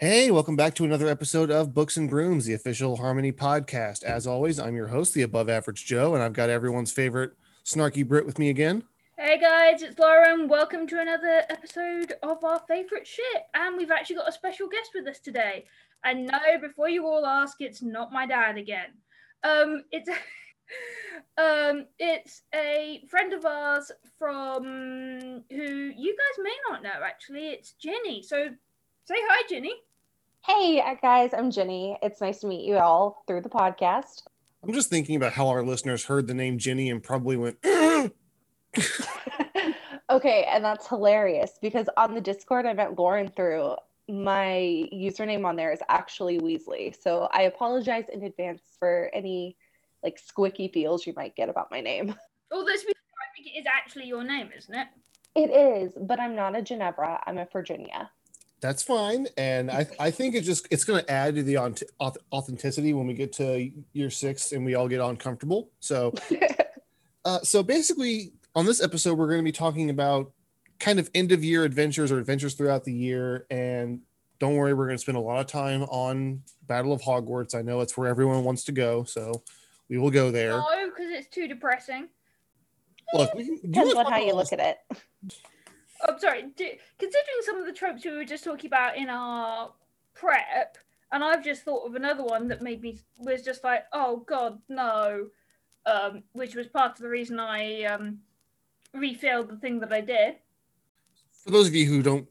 Hey, welcome back to another episode of Books and Brooms, the official Harmony podcast. As always, I'm your host, the above average Joe, and I've got everyone's favorite snarky Brit with me again. Hey guys, it's Lauren. Welcome to another episode of our favorite shit. And we've actually got a special guest with us today. And no, before you all ask, it's not my dad again. Um, it's um, it's a friend of ours from who you guys may not know. Actually, it's Jenny. So say hi, Jenny. Hey uh, guys, I'm Jenny. It's nice to meet you all through the podcast. I'm just thinking about how our listeners heard the name Jenny and probably went. okay, and that's hilarious because on the Discord I met Lauren through. My username on there is actually Weasley. So I apologize in advance for any like squicky feels you might get about my name. Although to be I think it is actually your name, isn't it? It is, but I'm not a Ginevra. I'm a Virginia. That's fine, and I I think it just it's going to add to the authenticity when we get to year six and we all get uncomfortable. So, uh, so basically, on this episode, we're going to be talking about kind of end of year adventures or adventures throughout the year. And don't worry, we're going to spend a lot of time on Battle of Hogwarts. I know it's where everyone wants to go, so we will go there. No, because it's too depressing. Look, we depends on how you look at it. I'm oh, sorry. Do, considering some of the tropes we were just talking about in our prep, and I've just thought of another one that made me was just like, oh god, no, um, which was part of the reason I um, refilled the thing that I did. For those of you who don't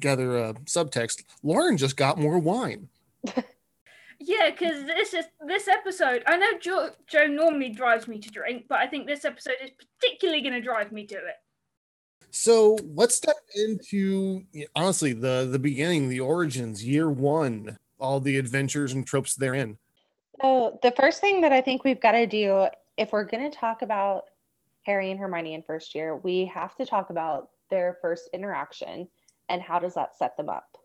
gather uh, subtext, Lauren just got more wine. yeah, because this is this episode. I know Joe, Joe normally drives me to drink, but I think this episode is particularly going to drive me to it. So let's step into honestly the the beginning, the origins, year one, all the adventures and tropes therein. So the first thing that I think we've got to do if we're going to talk about Harry and Hermione in first year, we have to talk about their first interaction and how does that set them up.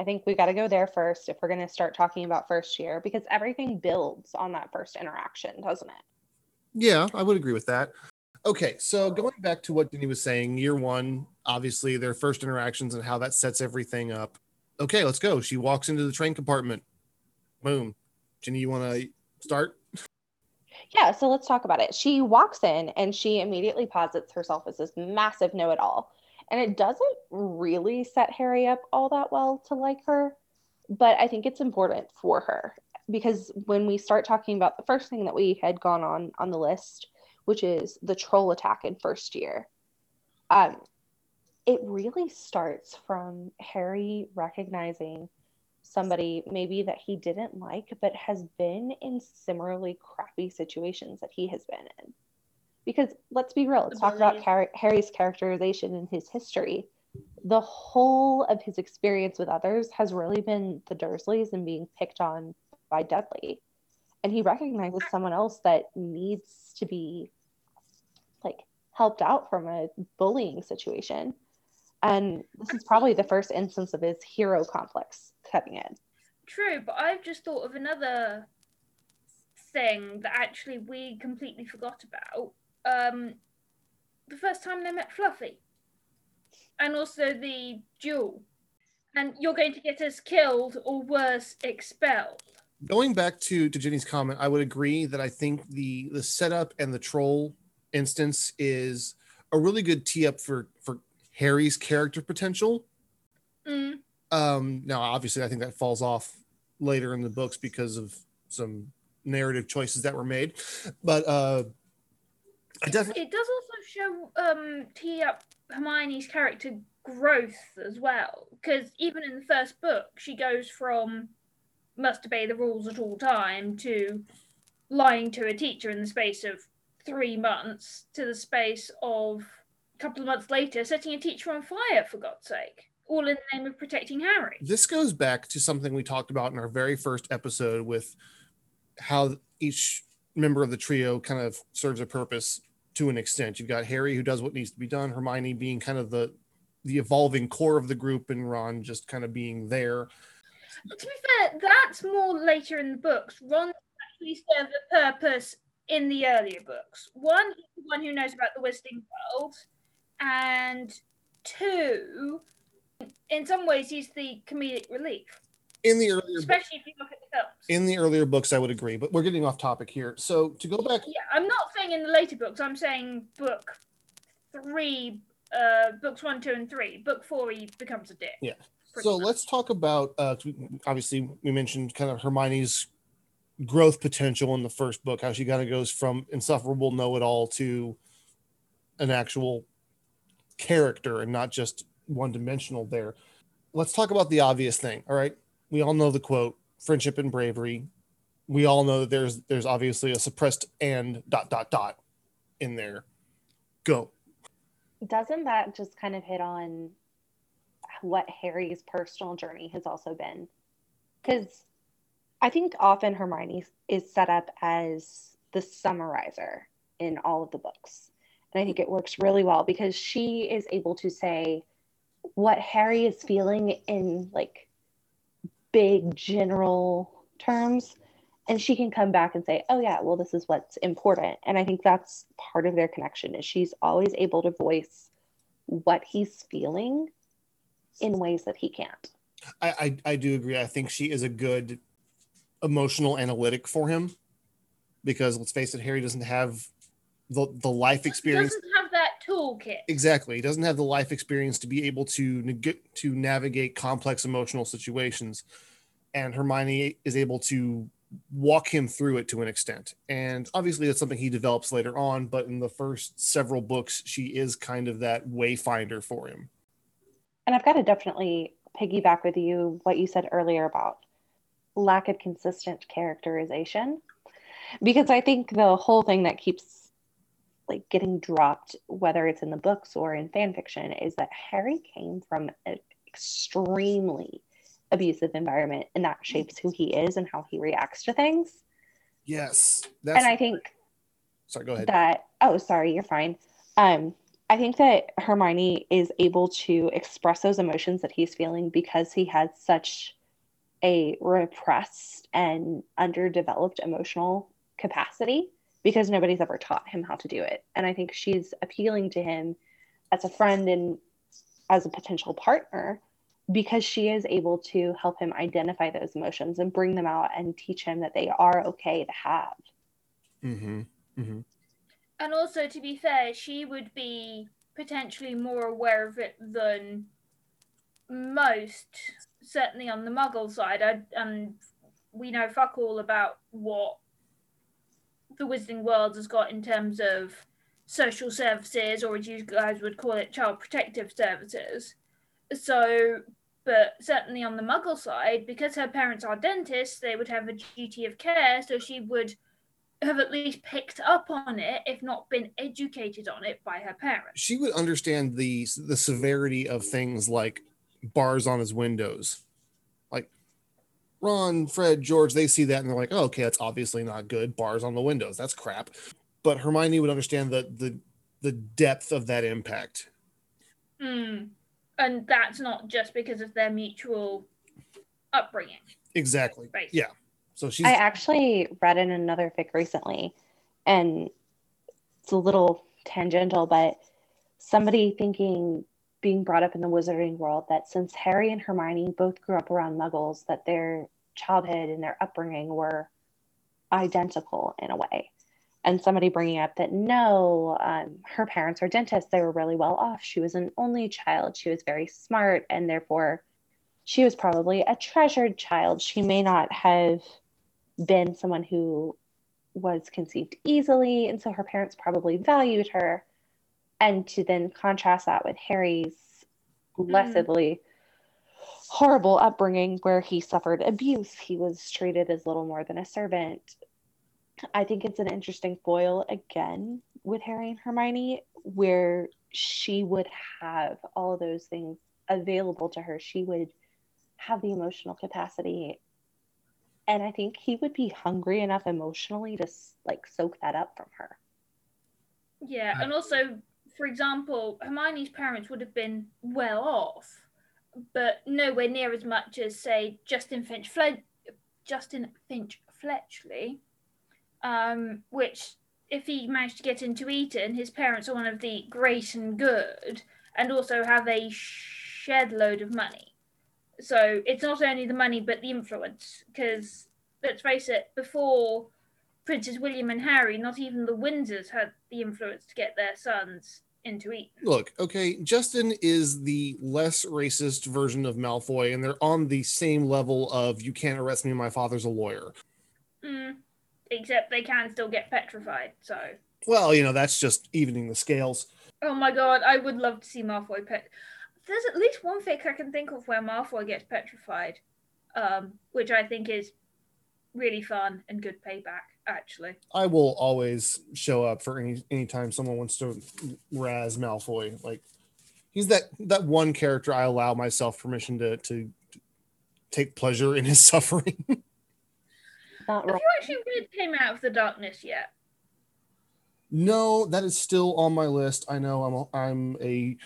I think we got to go there first if we're going to start talking about first year because everything builds on that first interaction, doesn't it? Yeah, I would agree with that. Okay, so going back to what Denny was saying, year one, obviously their first interactions and how that sets everything up. Okay, let's go. She walks into the train compartment. Boom. Jenny, you want to start? Yeah, so let's talk about it. She walks in and she immediately posits herself as this massive know it all. And it doesn't really set Harry up all that well to like her, but I think it's important for her because when we start talking about the first thing that we had gone on on the list, which is the troll attack in first year, um, it really starts from Harry recognizing somebody maybe that he didn't like, but has been in similarly crappy situations that he has been in. Because let's be real, let's talk about Car- Harry's characterization and his history. The whole of his experience with others has really been the Dursleys and being picked on by Dudley. And he recognizes someone else that needs to be like helped out from a bullying situation. And this is probably the first instance of his hero complex cutting in. True, but I've just thought of another thing that actually we completely forgot about. Um, the first time they met Fluffy, and also the duel. And you're going to get us killed or worse, expelled. Going back to, to Jenny's comment, I would agree that I think the the setup and the troll instance is a really good tee up for for Harry's character potential. Mm. Um, now, obviously, I think that falls off later in the books because of some narrative choices that were made. But uh, I definitely it does also show um, tee up Hermione's character growth as well, because even in the first book, she goes from must obey the rules at all time to lying to a teacher in the space of three months to the space of a couple of months later setting a teacher on fire for God's sake all in the name of protecting Harry. This goes back to something we talked about in our very first episode with how each member of the trio kind of serves a purpose to an extent. You've got Harry who does what needs to be done, Hermione being kind of the the evolving core of the group, and Ron just kind of being there. To be fair, that's more later in the books. Ron actually serves a purpose in the earlier books. One, he's the one who knows about the Wizarding World, and two, in some ways, he's the comedic relief, In the earlier especially if you look at the films. in the earlier books, I would agree, but we're getting off topic here. So to go back, Yeah, I'm not saying in the later books. I'm saying book three, uh, books one, two, and three. Book four, he becomes a dick. Yeah. So much. let's talk about. Uh, obviously, we mentioned kind of Hermione's growth potential in the first book, how she kind of goes from insufferable know-it-all to an actual character and not just one-dimensional. There, let's talk about the obvious thing. All right, we all know the quote: "Friendship and bravery." We all know that there's there's obviously a suppressed and dot dot dot in there. Go. Doesn't that just kind of hit on what Harry's personal journey has also been? Because I think often Hermione is set up as the summarizer in all of the books. And I think it works really well because she is able to say what Harry is feeling in like big general terms. And she can come back and say, oh, yeah, well, this is what's important. And I think that's part of their connection is she's always able to voice what he's feeling in ways that he can't. I, I I do agree. I think she is a good emotional analytic for him because let's face it, Harry doesn't have the the life He experience. doesn't have that toolkit. Exactly, he doesn't have the life experience to be able to neg- to navigate complex emotional situations, and Hermione is able to walk him through it to an extent. And obviously, that's something he develops later on. But in the first several books, she is kind of that wayfinder for him. And I've got to definitely piggyback with you what you said earlier about lack of consistent characterization because I think the whole thing that keeps like getting dropped whether it's in the books or in fan fiction is that Harry came from an extremely abusive environment and that shapes who he is and how he reacts to things. Yes, that's. and I think sorry, go ahead. that oh sorry you're fine um i think that hermione is able to express those emotions that he's feeling because he has such a repressed and underdeveloped emotional capacity because nobody's ever taught him how to do it and i think she's appealing to him as a friend and as a potential partner because she is able to help him identify those emotions and bring them out and teach him that they are okay to have mm-hmm. Mm-hmm. And also, to be fair, she would be potentially more aware of it than most, certainly on the Muggle side. And um, we know fuck all about what the Wizarding World has got in terms of social services, or as you guys would call it, child protective services. So, but certainly on the Muggle side, because her parents are dentists, they would have a duty of care. So she would have at least picked up on it, if not been educated on it by her parents. she would understand the the severity of things like bars on his windows. Like Ron, Fred, George, they see that and they're like, oh, okay, that's obviously not good. Bars on the windows, that's crap. But Hermione would understand the the the depth of that impact. Mm. And that's not just because of their mutual upbringing. Exactly. Basically. Yeah. So she's I actually read in another fic recently, and it's a little tangential, but somebody thinking being brought up in the wizarding world that since Harry and Hermione both grew up around muggles, that their childhood and their upbringing were identical in a way. And somebody bringing up that no, um, her parents are dentists. They were really well off. She was an only child. She was very smart, and therefore she was probably a treasured child. She may not have been someone who was conceived easily, and so her parents probably valued her. And to then contrast that with Harry's mm-hmm. blessedly horrible upbringing where he suffered abuse, he was treated as little more than a servant. I think it's an interesting foil again with Harry and Hermione, where she would have all of those things available to her. She would have the emotional capacity and i think he would be hungry enough emotionally to like soak that up from her Yeah, and also, for example, Hermione's parents would have been well off, but nowhere near as much as, say, Justin Finch, Fle- Justin Finch Fletchley, um, which, if he managed to get into Eton, his parents are one of the great and good, and also have a shed load of money. So it's not only the money but the influence. Because let's face it, before Princes William and Harry, not even the Windsors had the influence to get their sons into Eton. Look, okay, Justin is the less racist version of Malfoy, and they're on the same level of you can't arrest me, my father's a lawyer. Mm, except they can still get petrified. So, Well, you know, that's just evening the scales. oh my god, I would love to see Malfoy pet. There's at least one fic I can think of where Malfoy gets petrified, um, which I think is really fun and good payback. Actually, I will always show up for any anytime someone wants to razz Malfoy. Like he's that that one character I allow myself permission to to take pleasure in his suffering. Not have you actually read Came Out of the Darkness yet? no, that is still on my list. I know I'm a, I'm a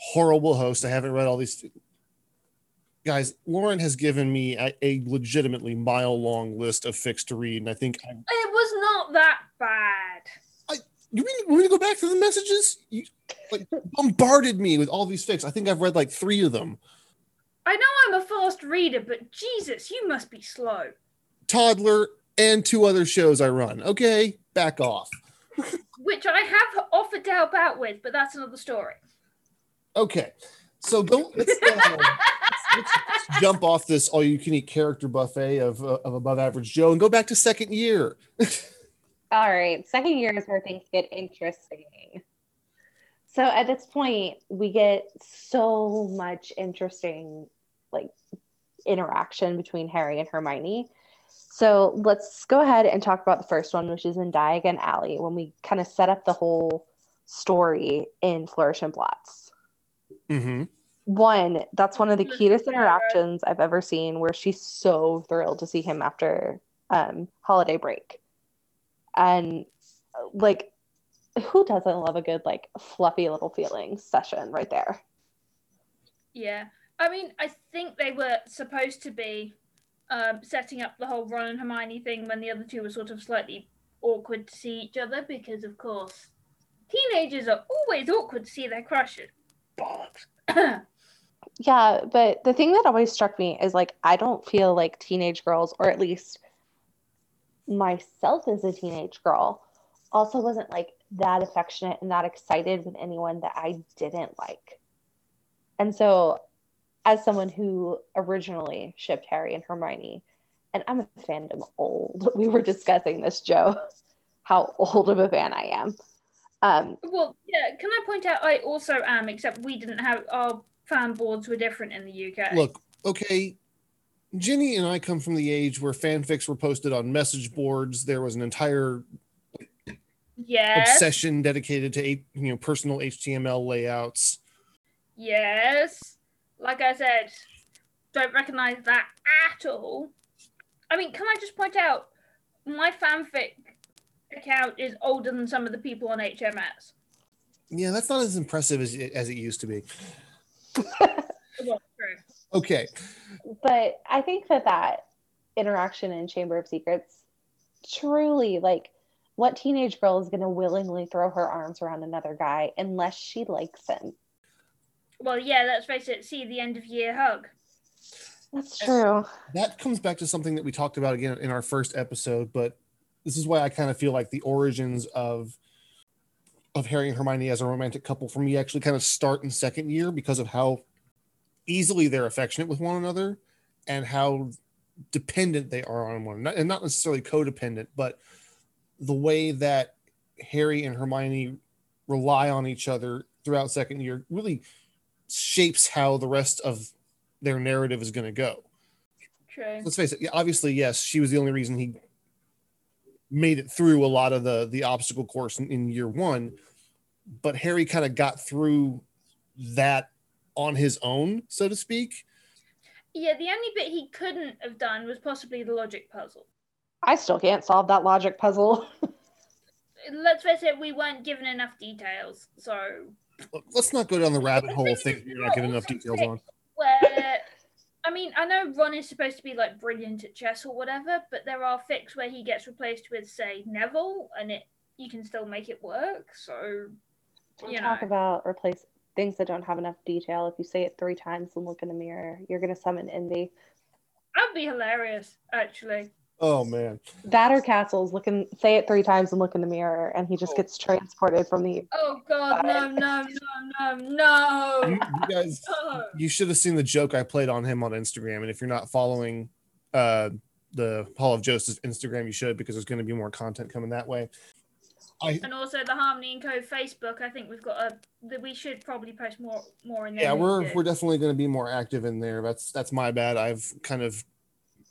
horrible host. I haven't read all these. Guys, Lauren has given me a, a legitimately mile long list of fics to read, and I think I, It was not that bad. you mean want me to go back to the messages? You like bombarded me with all these fics. I think I've read like three of them. I know I'm a fast reader, but Jesus, you must be slow. Toddler and two other shows I run. Okay, back off. Which I have offered to help out with, but that's another story. Okay, so don't let's, uh, let's, let's- jump off this all-you-can-eat character buffet of uh, of above average Joe and go back to second year. All right, second year is where things get interesting. So at this point, we get so much interesting like interaction between Harry and Hermione. So let's go ahead and talk about the first one, which is in Diagon Alley, when we kind of set up the whole story in Flourish and Blotts. Hmm One, that's one of the cutest interactions I've ever seen where she's so thrilled to see him after um, holiday break. And like, who doesn't love a good, like, fluffy little feelings session right there? Yeah. I mean, I think they were supposed to be um, setting up the whole Ron and Hermione thing when the other two were sort of slightly awkward to see each other because, of course, teenagers are always awkward to see their crushes. Bollocks. Yeah, but the thing that always struck me is like, I don't feel like teenage girls, or at least myself as a teenage girl, also wasn't like that affectionate and that excited with anyone that I didn't like. And so, as someone who originally shipped Harry and Hermione, and I'm a fandom old, we were discussing this, Joe, how old of a fan I am. Um, well, yeah, can I point out I also am, except we didn't have our fan boards were different in the UK. Look, okay. Jenny and I come from the age where fanfics were posted on message boards. There was an entire yes. obsession dedicated to you know personal HTML layouts. Yes. Like I said, don't recognize that at all. I mean, can I just point out my fanfic account is older than some of the people on HMS. Yeah, that's not as impressive as it, as it used to be. Well, true. Okay, but I think that that interaction in Chamber of Secrets truly like what teenage girl is going to willingly throw her arms around another guy unless she likes him? Well, yeah, let's face it, see the end of year hug. That's true. that comes back to something that we talked about again in our first episode, but this is why I kind of feel like the origins of of Harry and Hermione as a romantic couple for me actually kind of start in second year because of how easily they're affectionate with one another and how dependent they are on one another and not necessarily codependent but the way that Harry and Hermione rely on each other throughout second year really shapes how the rest of their narrative is going to go True. let's face it. yeah, Obviously, yes, she was the only reason he made it through a lot of the the obstacle course in, in year one. But Harry kind of got through that on his own, so to speak. Yeah, the only bit he couldn't have done was possibly the logic puzzle. I still can't solve that logic puzzle. Let's face it, we weren't given enough details. So, Let's not go down the rabbit hole of things you're not getting enough details on. where I mean, I know Ron is supposed to be like brilliant at chess or whatever, but there are fics where he gets replaced with, say, Neville, and it you can still make it work. So, you talk about replace. things that don't have enough detail. If you say it three times and look in the mirror, you're gonna summon envy. That'd be hilarious, actually. Oh man. That or castles, look and say it three times and look in the mirror, and he just gets transported from the. Oh God, no, no, no, no, no. you guys Oh. you should have seen the joke I played on him on Instagram. And if you're not following uh the Hall of Justice Instagram, you should because there's going to be more content coming that way. I And also the Harmony and Co Facebook. I think we've got a that we should probably post more more in there. yeah, we we're we're definitely going to be more active in there. That's that's my bad. I've kind of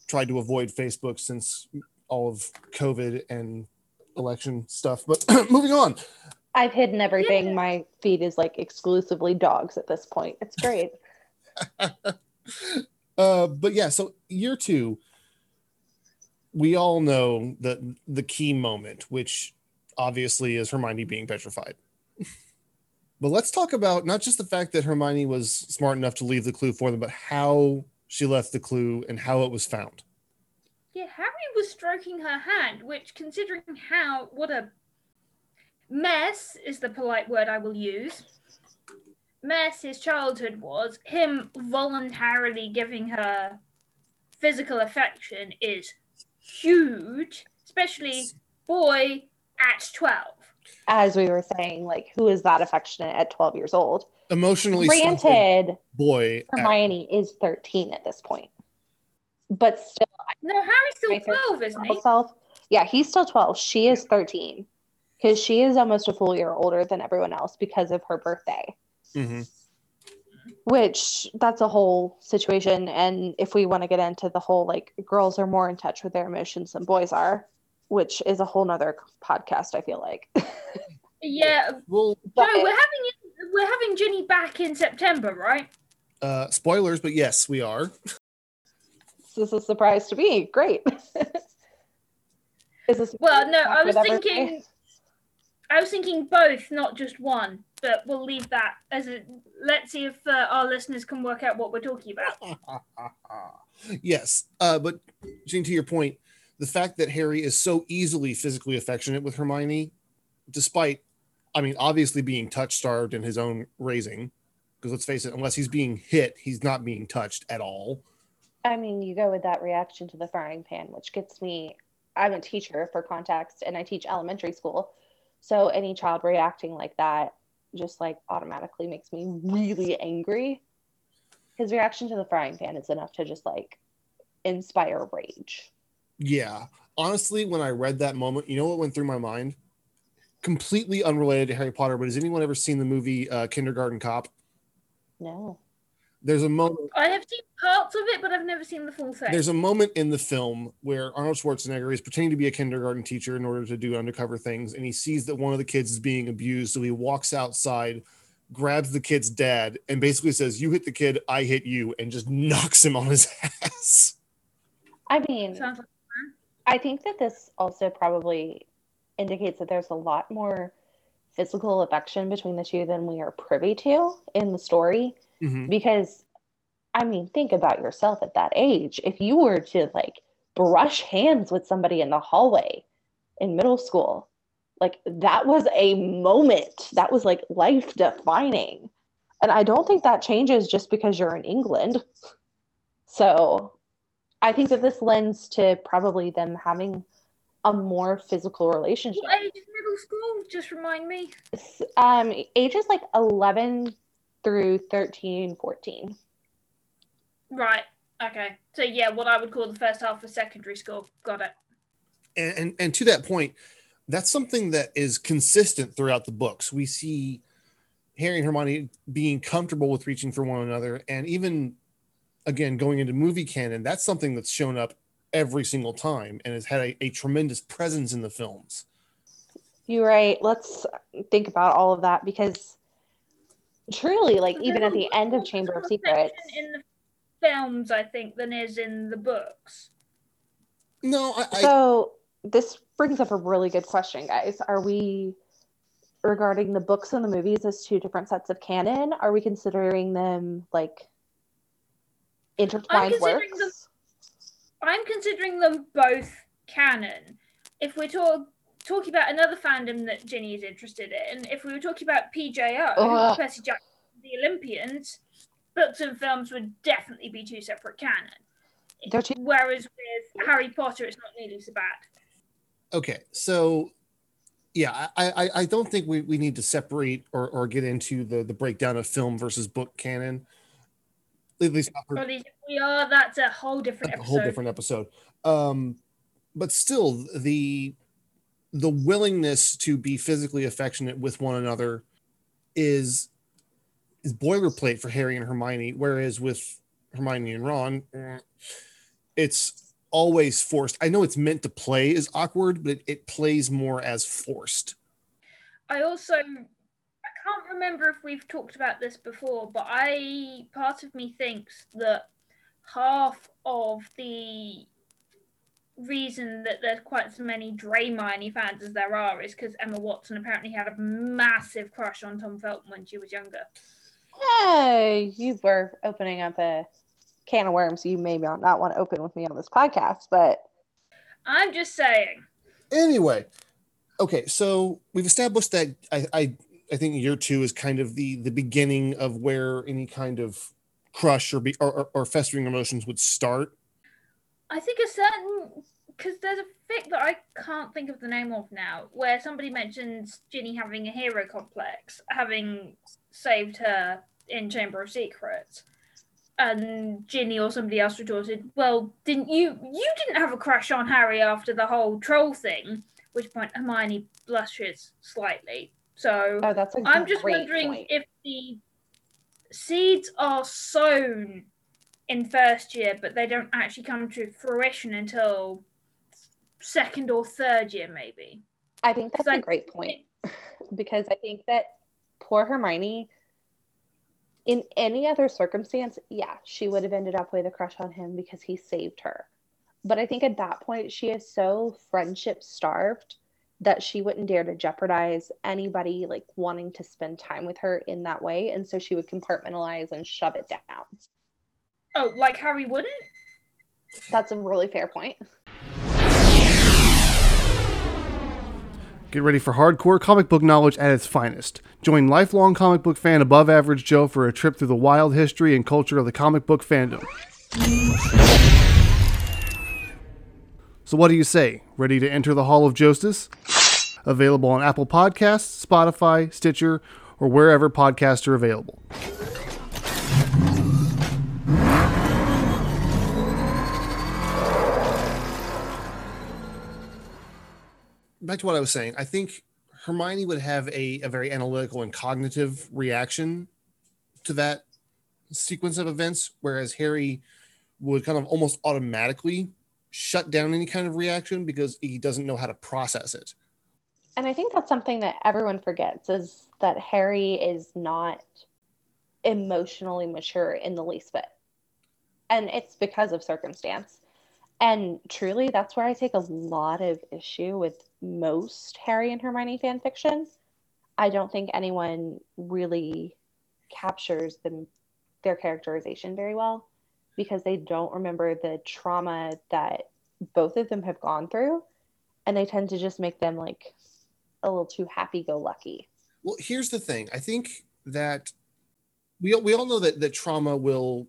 tried to avoid Facebook since all of COVID and election stuff. But moving on. I've hidden everything. Yeah. My feed is like exclusively dogs at this point. It's great. uh, but yeah, so year two, we all know that the key moment, which obviously is Hermione being petrified. but let's talk about not just the fact that Hermione was smart enough to leave the clue for them, but how she left the clue and how it was found. Yeah, Harry was stroking her hand, which, considering how what a mess is the polite word I will use. Mess his childhood was. Him voluntarily giving her physical affection is huge, especially boy at twelve. As we were saying, like, who is that affectionate at 12 years old? Emotionally stunted Granted, boy. at- Hermione is 13 at this point, but still, No, Harry's still twelve, isn't he? self. Yeah, he's still 12. She is 13 because she is almost a full year older than everyone else because of her birthday. Mhm. which that's a whole situation and if we want to get into the whole like girls are more in touch with their emotions than boys are which is a whole nother podcast i feel like Yeah, Well, But- we're having we're having Ginny back in September, right? uh, spoilers, but yes, we are. this is a surprise to me great is this Well, no, I was Whatever. thinking, I was thinking both, not just one. But we'll leave that as a. Let's see if uh, our listeners can work out what we're talking about. yes, uh, but Jane, to your point, the fact that Harry is so easily physically affectionate with Hermione, despite, I mean, obviously being touch starved in his own raising, because let's face it, unless he's being hit, he's not being touched at all. i mean you go with that reaction to the frying pan which gets me i'm a teacher for context and i teach elementary school so any child reacting like that just like automatically makes me really angry his reaction to the frying pan is enough to just like inspire rage Yeah, honestly, when I read that moment, you know what went through my mind? Completely unrelated to Harry Potter, but has anyone ever seen the movie uh, Kindergarten Cop? no There's a moment. I have seen parts of it, but I've never seen the full thing. There's a moment in the film where Arnold Schwarzenegger is pretending to be a kindergarten teacher in order to do undercover things, and he sees that one of the kids is being abused. So he walks outside, grabs the kid's dad, and basically says, "You hit the kid, I hit you," and just knocks him on his ass. i mean I think that this also probably indicates that there's a lot more physical affection between the two than we are privy to in the story. Mhm. Because, I mean, think about yourself at that age. If you were to like brush hands with somebody in the hallway in middle school, like that was a moment that was like life defining. And I don't think that changes just because you're in England. So I think that this lends to probably them having a more physical relationship. what age is middle school? Just remind me. Um, ages like 11 through 13, 14. Right. Okay. So yeah, what I would call the first half of secondary school. Got it. and, and and to that point, that's something that is consistent throughout the books. We see Harry and Hermione being comfortable with reaching for one another, and even again going into movie canon, that's something that's shown up every single time and has had a, a tremendous presence in the films. You're right. Let's think about all of that because truly, like, even at the end of Chamber of Secrets, in the films, I think, than is in the books. No, I, I so this brings up a really good question, guys. Are we regarding the books and the movies as two different sets of canon? Are we considering them like intertwined considering works? Them- I'm considering them both canon. If we're talk- talking about another fandom that Ginny is interested in, if we were talking about PJO, Ugh. Percy Jackson the Olympians, books and films would definitely be two separate canon. They're two- Whereas with Harry Potter, it's not nearly so bad. Okay, so yeah, I, I, I don't think we, we need to separate or, or get into the, the breakdown of film versus book canon. At least not for Or at least if we are, that's a whole different a episode. whole different episode. Um, but still, the the willingness to be physically affectionate with one another is is boilerplate for Harry and Hermione, whereas with Hermione and Ron, eh, it's always forced. I know it's meant to play as awkward, but it, it plays more as forced. I also can't remember if we've talked about this before, but I part of me thinks that half of the reason that there's quite so many Dramione fans as there are is because Emma Watson apparently had a massive crush on Tom Felton when she was younger. Hey, you were opening up a can of worms you may not not want to open with me on this podcast, but I'm just saying. Anyway, okay, so we've established that I, I I think year two is kind of the the beginning of where any kind of crush or be or, or, festering emotions would start. I think a certain because there's a fic that I can't think of the name of now, where somebody mentions Ginny having a hero complex, having saved her in Chamber of Secrets, and Ginny or somebody else retorted, "Well, didn't you? You didn't have a crush on Harry after the whole troll thing." Which point Hermione blushes slightly. So oh, that's I'm just wondering point. if the seeds are sown in first year, but they don't actually come to fruition until second or third year, maybe. I think that's a I, great point because I think that poor Hermione, in any other circumstance, yeah, she would have ended up with a crush on him because he saved her. But I think at that point, she is so friendship starved that she wouldn't dare to jeopardize anybody like wanting to spend time with her in that way. And so she would compartmentalize and shove it down. Oh, like Harry wouldn't? That's a really fair point. Get ready for hardcore comic book knowledge at its finest. Join lifelong comic book fan Above Average Joe for a trip through the wild history and culture of the comic book fandom. So, what do you say? Ready to enter the Hall of Justice? Available on Apple Podcasts, Spotify, Stitcher, or wherever podcasts are available. back to what I was saying, I think Hermione would have a, a very analytical and cognitive reaction to that sequence of events, whereas Harry would kind of almost automatically shut down any kind of reaction because he doesn't know how to process it. And I think that's something that everyone forgets is that Harry is not emotionally mature in the least bit. And it's because of circumstance. And truly, that's where I take a lot of issue with most Harry and Hermione fan fiction. I don't think anyone really captures them, their characterization very well because they don't remember the trauma that both of them have gone through. And they tend to just make them like a little too happy go lucky. Well, here's the thing. I think that we we all know that that trauma will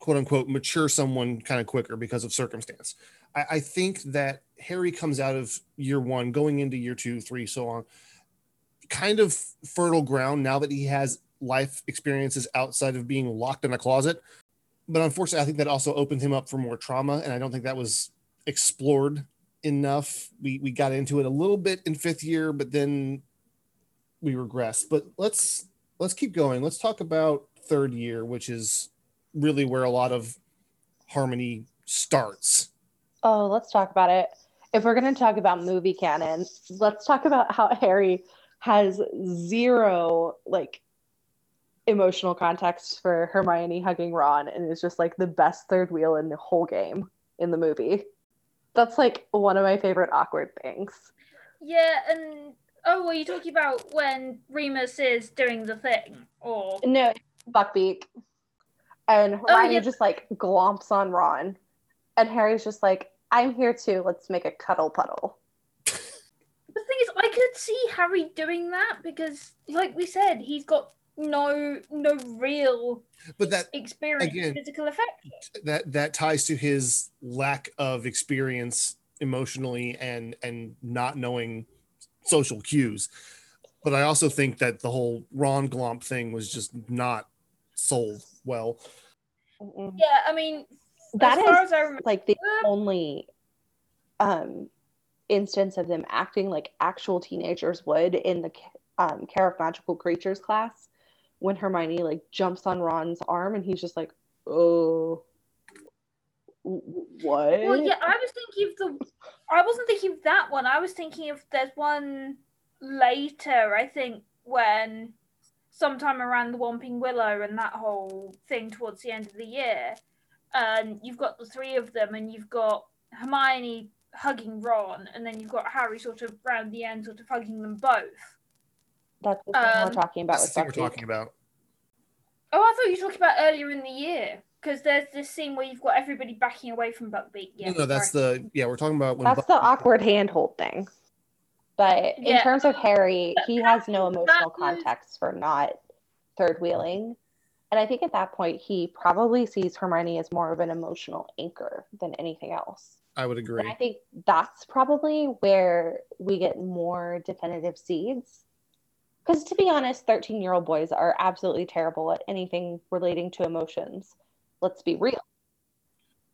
quote unquote mature someone kind of quicker because of circumstance. I, I think that Harry comes out of year one, going into year two, three, so on, kind of fertile ground now that he has life experiences outside of being locked in a closet. But unfortunately, I think that also opened him up for more trauma, and I don't think that was explored enough. We we got into it a little bit in fifth year, but then we regressed. But let's let's keep going. Let's talk about third year, which is really where a lot of harmony starts. Oh, let's talk about it. If we're going to talk about movie canon, let's talk about how Harry has zero like emotional context for Hermione hugging Ron and is just like the best third wheel in the whole game in the movie. That's like one of my favorite awkward things. Yeah, and oh, were you talking about when Remus is doing the thing? Or No, Buckbeak. And oh, Hermione yeah. just like glomps on Ron. And Harry's just like, I'm here too. Let's make a cuddle puddle. the thing is, I could see Harry doing that because, like we said, he's got no no real but that experience again, physical effect. that that ties to his lack of experience emotionally and and not knowing social cues. But i also think that the whole ron glomp thing was just not sold well. Yeah, I mean, That as far as I remember, like the only um instance of them acting like actual teenagers would in the um, care of magical creatures class when hermione like jumps on ron's arm and he's just like oh what well, yeah, I was thinking of the. I wasn't thinking of that one. I was thinking of there's one later. I think when sometime around the Whomping Willow and that whole thing towards the end of the year, and you've got the three of them, and you've got Hermione hugging Ron, and then you've got Harry sort of round the end, sort of hugging them both. That's the thing um, we're talking about that's the thing we're talking about Oh, I thought you were talking about earlier in the year. Because there's this scene where you've got everybody backing away from Buckbeak. Yeah, no, no that's sorry. the yeah we're talking about when that's the awkward handhold thing but in Yeah. terms of harry he has no emotional was- context for not third wheeling and i think at that point he probably sees hermione as more of an emotional anchor than anything else i would And agree I think that's probably where we get more definitive seeds. Because to be honest, 13 year old boys are absolutely terrible at anything relating to emotions. Let's be real.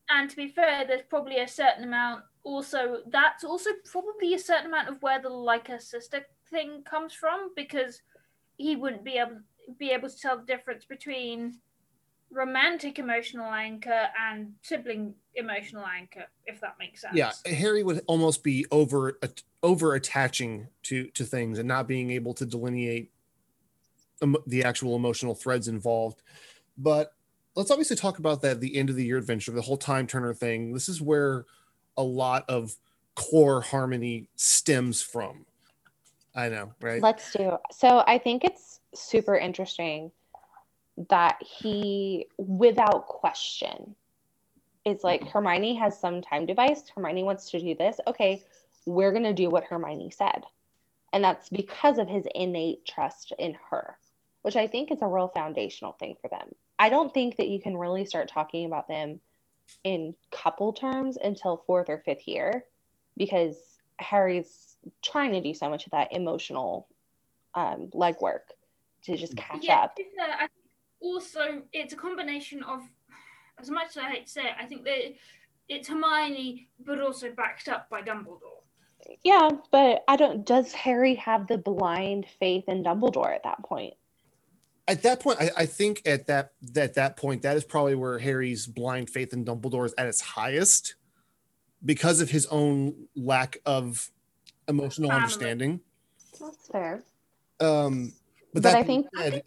And to be fair, there's probably a certain amount also that's also probably a certain amount of where the like a sister thing comes from because he wouldn't be able be able to tell the difference between romantic emotional anchor and sibling emotional anchor, if that makes sense. yeah harry would almost be over over attaching to to things and not being able to delineate the actual emotional threads involved but let's obviously talk about that the end of the year adventure the whole time turner thing this is where a lot of core harmony stems from i know right Let's do. So I think it's super interesting that he, without question, is like Hermione has some time device. Hermione wants to do this. Okay, we're going to do what Hermione said. And that's because of his innate trust in her, which I think is a real foundational thing for them. I don't think that you can really start talking about them in couple terms until fourth or fifth year because Harry's trying to do so much of that emotional um, legwork to just catch yeah, up. to I think also it's a combination of, as much as I hate to say it, I think that it's Hermione, but also backed up by Dumbledore. Yeah, but I don't. Does Harry have the blind faith in Dumbledore at that point? at that point I, I think at that at that point that is probably where harry's blind faith in dumbledore is at its highest because of his own lack of emotional Family. understanding That's fair. um but, But that I think- said,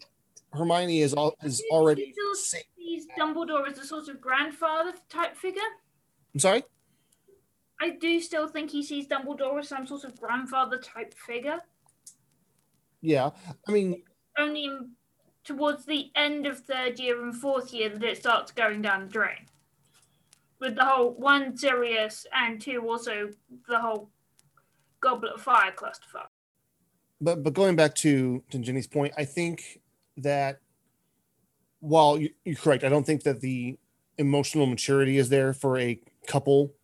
hermione is all is already still safe. sees Dumbledore as a sort of grandfather type figure. i'm sorry I do still think he sees Dumbledore as some sort of grandfather type figure. yeah i mean Only in, towards the end of third year and fourth year that it starts going down the drain. With the whole one Sirius and two also the whole Goblet of Fire clusterfuck. but but going back to to Jenny's point, I think that while you- you're correct, I don't think that the emotional maturity is there for a couple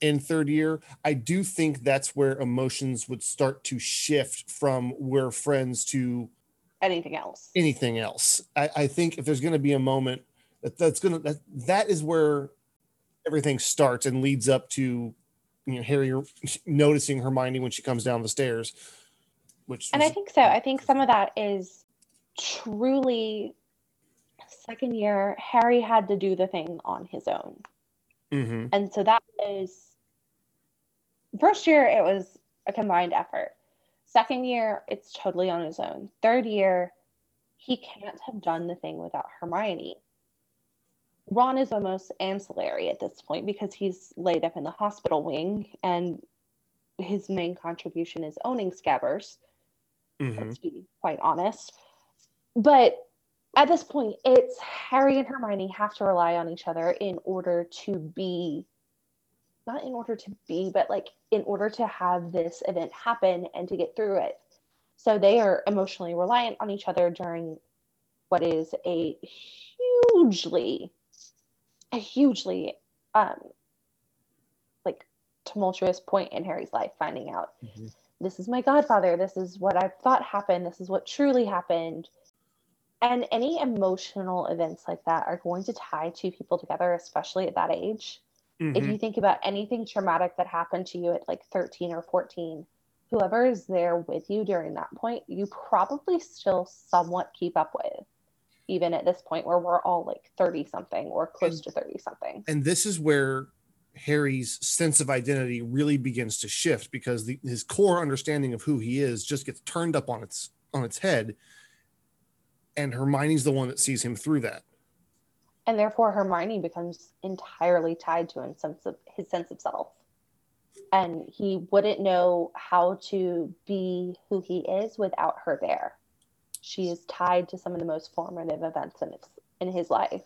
in third year. I do think that's where emotions would start to shift from we're friends to Anything else? anything else. I, I think if there's going to be a moment that that's going to that that is where everything starts and leads up to you know Harry noticing Hermione when she comes down the stairs, which And I think so. I think some of that is truly second year. Harry had to do the thing on his own. Mhm. And so that was first year, it was a combined effort. Second year, it's totally on his own. Third year, he can't have done the thing without Hermione. Ron is almost ancillary at this point because he's laid up in the hospital wing and his main contribution is owning Scabbers, Mhm. let's be quite honest. But at this point, it's Harry and Hermione have to rely on each other in order to be, not in order to be, but like in order to have this event happen and to get through it. So they are emotionally reliant on each other during what is a hugely, a hugely um, like tumultuous point in Harry's life, finding out Mm-hmm. this is my godfather, this is what I thought happened, this is what truly happened. And any emotional events like that are going to tie two people together, especially at that age. If Mhm. you think about anything traumatic that happened to you at like 13 or 14, whoever is there with you during that point, you probably still somewhat keep up with, even at this point where we're all like 30 something or close to 30 something. and this is where Harry's sense of identity really begins to shift because the, his core understanding of who he is just gets turned up on its on its head, and Hermione's the one that sees him through that. And therefore, Hermione becomes entirely tied to his sense of, his sense of self. And he wouldn't know how to be who he is without her there. She is tied to some of the most formative events in, his, in his life.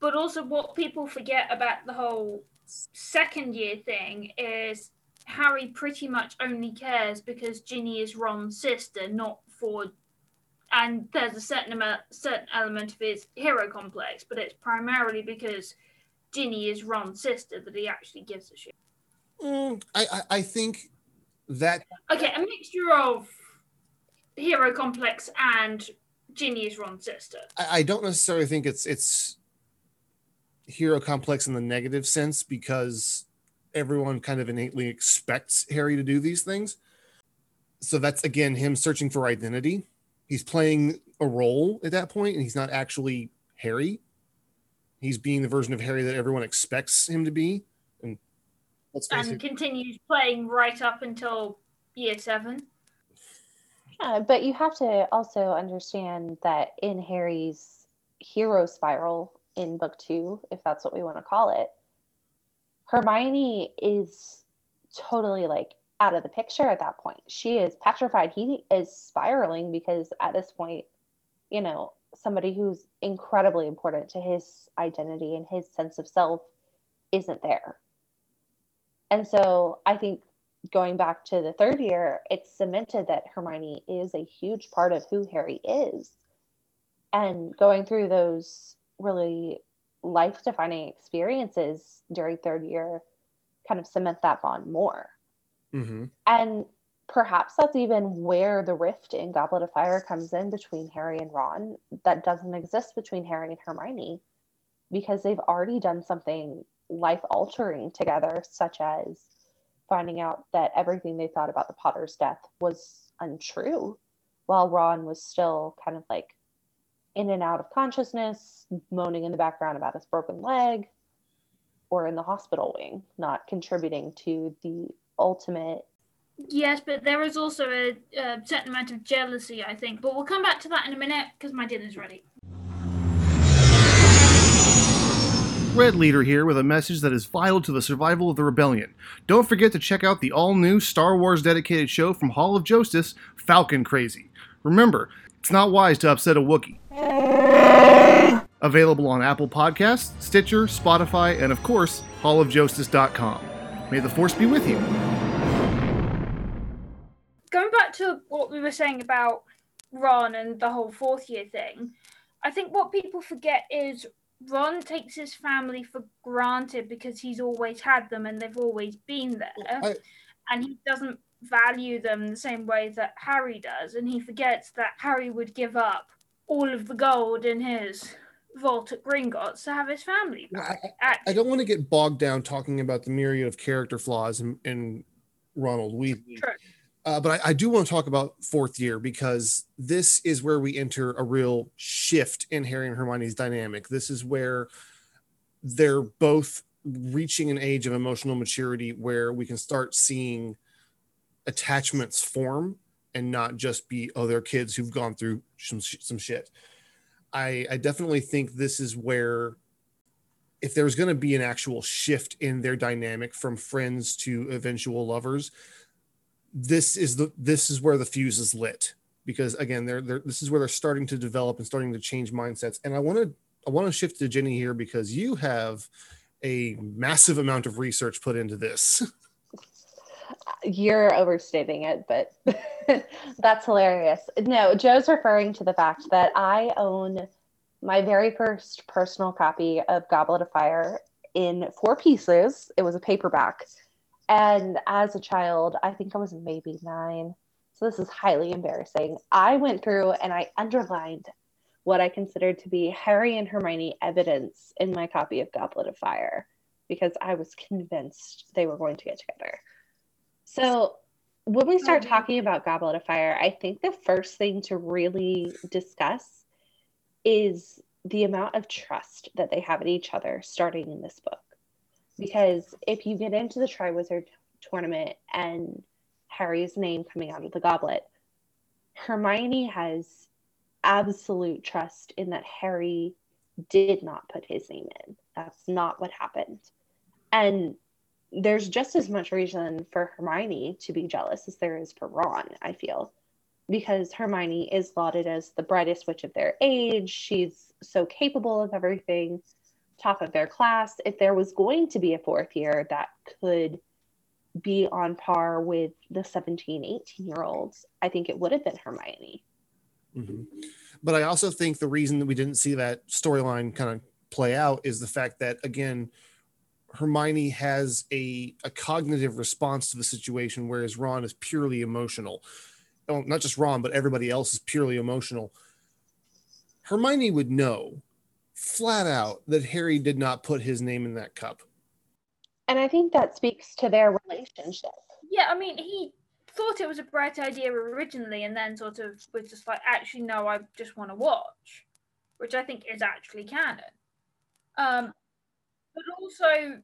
But also, what people forget about the whole second year thing is Harry pretty much only cares because Ginny is Ron's sister, not for. And there's a certain amount, certain element of his hero complex, but it's primarily because Ginny is Ron's sister that he actually gives a shit. Mm, I, I I think that Okay, a mixture of hero complex and Ginny is Ron's sister. I, I don't necessarily think it's it's hero complex in the negative sense because everyone kind of innately expects Harry to do these things. So that's again him searching for identity. He's playing a role at that point, and he's not actually Harry. He's being the version of Harry that everyone expects him to be. And let's face and it, continues playing right up until year seven. Yeah, but you have to also understand that in Harry's hero spiral in book two, if that's what we want to call it, Hermione is totally like out of the picture at that point. She is petrified. He is spiraling because at this point, you know, somebody who's incredibly important to his identity and his sense of self isn't there. And so I think going back to the third year, it's cemented that Hermione is a huge part of who Harry is. And going through those really life defining experiences during third year kind of cement that bond more. Mhm. And perhaps that's even where the rift in Goblet of Fire comes in between Harry and Ron that doesn't exist between Harry and Hermione because they've already done something life altering together, such as finding out that everything they thought about the Potter's death was untrue, while Ron was still kind of like in and out of consciousness, moaning in the background about his broken leg, or in the hospital wing, not contributing to the ultimate Yes, but there is also a, a certain amount of jealousy, I think. But we'll come back to that in a minute because my dinner's ready. Red Leader here with a message that is vital to the survival of the rebellion. Don't forget to check out the all new Star Wars dedicated show from Hall of Justice, Falcon Crazy. Remember, it's not wise to upset a Wookiee. Available on Apple Podcasts, Stitcher, Spotify, and of course, hallofjustice.com. May the Force be with you. Going back to what we were saying about Ron and the whole fourth year thing, I think what people forget is Ron takes his family for granted because he's always had them and they've always been there. I- and he doesn't value them the same way that Harry does. And he forgets that Harry would give up all of the gold in his vault at Gringotts to have his family I. I- I don't want to get bogged down talking about the myriad of character flaws in, in Ronald Weasley. Uh, but I, I do want to talk about fourth year because this is where we enter a real shift in Harry and Hermione's dynamic. This is where they're both reaching an age of emotional maturity where we can start seeing attachments form and not just be oh they're kids who've gone through some some shit. I I definitely think this is where if there's going to be an actual shift in their dynamic from friends to eventual lovers, this is the this is where the fuse is lit. Because again they're, they're this is where they're starting to develop and starting to change mindsets. And i want to i want to shift to jenny here because you have a massive amount of research put into this you're overstating it, but that's hilarious. No, Joe's referring to the fact that I own my very first personal copy of Goblet of Fire in four pieces. It was a paperback. And as a child, I think I was maybe nine. So this is highly embarrassing. I went through and I underlined what I considered to be Harry and Hermione evidence in my copy of Goblet of Fire because I was convinced they were going to get together. So when we start oh, talking about Goblet of Fire, I think the first thing to really discuss is the amount of trust that they have in each other starting in this book. Because if you get into the Triwizard tournament and Harry's name coming out of the goblet, Hermione has absolute trust in that Harry did not put his name in. That's not what happened. And there's just as much reason for Hermione to be jealous as there is for Ron, I feel, because Hermione is lauded as the brightest witch of their age. She's so capable of everything, top of their class. If there was going to be a fourth year that could be on par with the 17, 18 year olds, I think it would have been Hermione. Mm-hmm. But I also think the reason that we didn't see that storyline kind of play out is the fact that, again, Hermione has a, a cognitive response to the situation, whereas Ron is purely emotional. Well, not just Ron, but everybody else is purely emotional. Hermione would know flat out that Harry did not put his name in that cup. And I think that speaks to their relationship. Yeah, I mean, he thought it was a bright idea originally and then sort of was just like, actually, no, I just want to watch, which I think is actually canon. Um, but also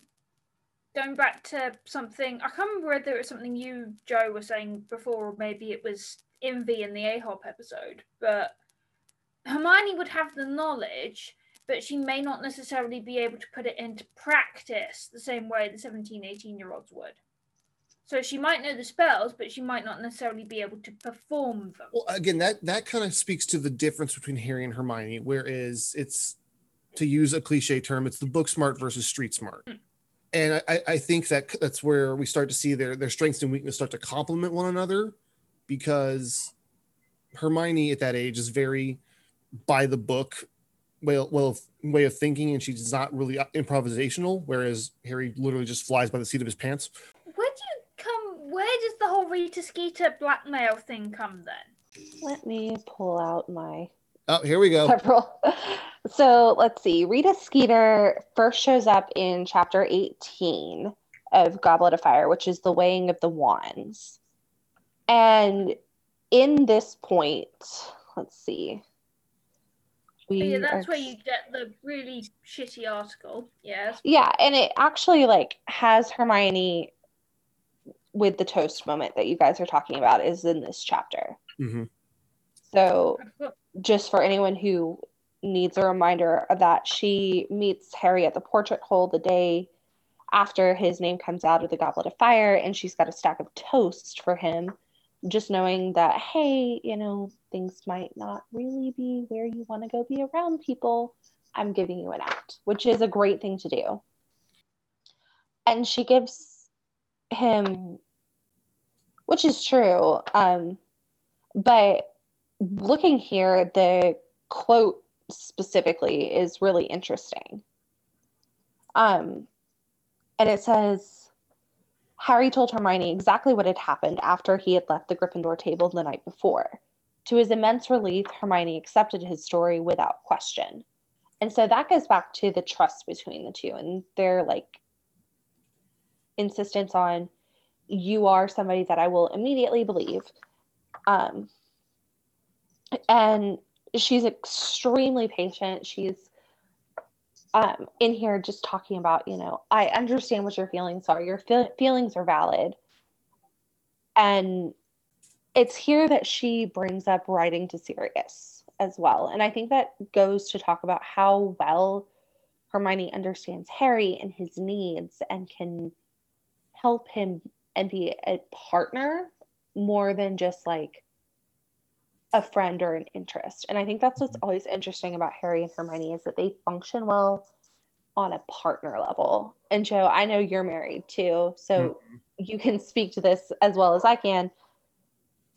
going back to something I can't remember whether it was something you, Joe, were saying before, or maybe it was Envy in the AHOP episode, but Hermione would have the knowledge, but she may not necessarily be able to put it into practice the same way the 17, 18 year olds would. So she might know the spells, but she might not necessarily be able to perform them. Well, again, that that kind of speaks to the difference between Harry and Hermione, whereas it's to use a cliche term, it's the book smart versus street smart. And I, I think that that's where we start to see their their strengths and weakness start to complement one another because Hermione at that age is very by the book way, well way of thinking and she's not really uh, improvisational whereas Harry literally just flies by the seat of his pants. Where do you come where does the whole Rita Skeeter blackmail thing come then? Let me pull out my Oh, here we go. Several. So let's see. Rita Skeeter first shows up in chapter 18 of Goblet of Fire, which is the weighing of the wands. And in this point, let's see. We yeah, that's are... where you get the really shitty article. Yes. Yeah, and it actually like has Hermione with the toast moment that you guys are talking about is in this chapter. Mm-hmm. So just for anyone who needs a reminder that, she meets Harry at the portrait hole the day after his name comes out of the Goblet of Fire, and she's got a stack of toast for him. Just knowing that, hey, you know, things might not really be where you want to go be around people. I'm giving you an out, which is a great thing to do. And she gives him, which is true. Um, but looking here, the quote specifically is really interesting. Um, and it says Harry told Hermione exactly what had happened after he had left the Gryffindor table the night before. To his immense relief, Hermione accepted his story without question. And so that goes back to the trust between the two and their like insistence on you are somebody that I will immediately believe. Um, and she's extremely patient. She's um, in here just talking about, you know, I understand what your feelings are. Your feelings are valid. And it's here that she brings up writing to Sirius as well. And I think that goes to talk about how well Hermione understands Harry and his needs and can help him and be a partner more than just like a friend or an interest. And I think that's what's mm-hmm. always interesting about Harry and Hermione is that they function well on a partner level. And Joe, I know you're married too. So mm-hmm. you can speak to this as well as I can.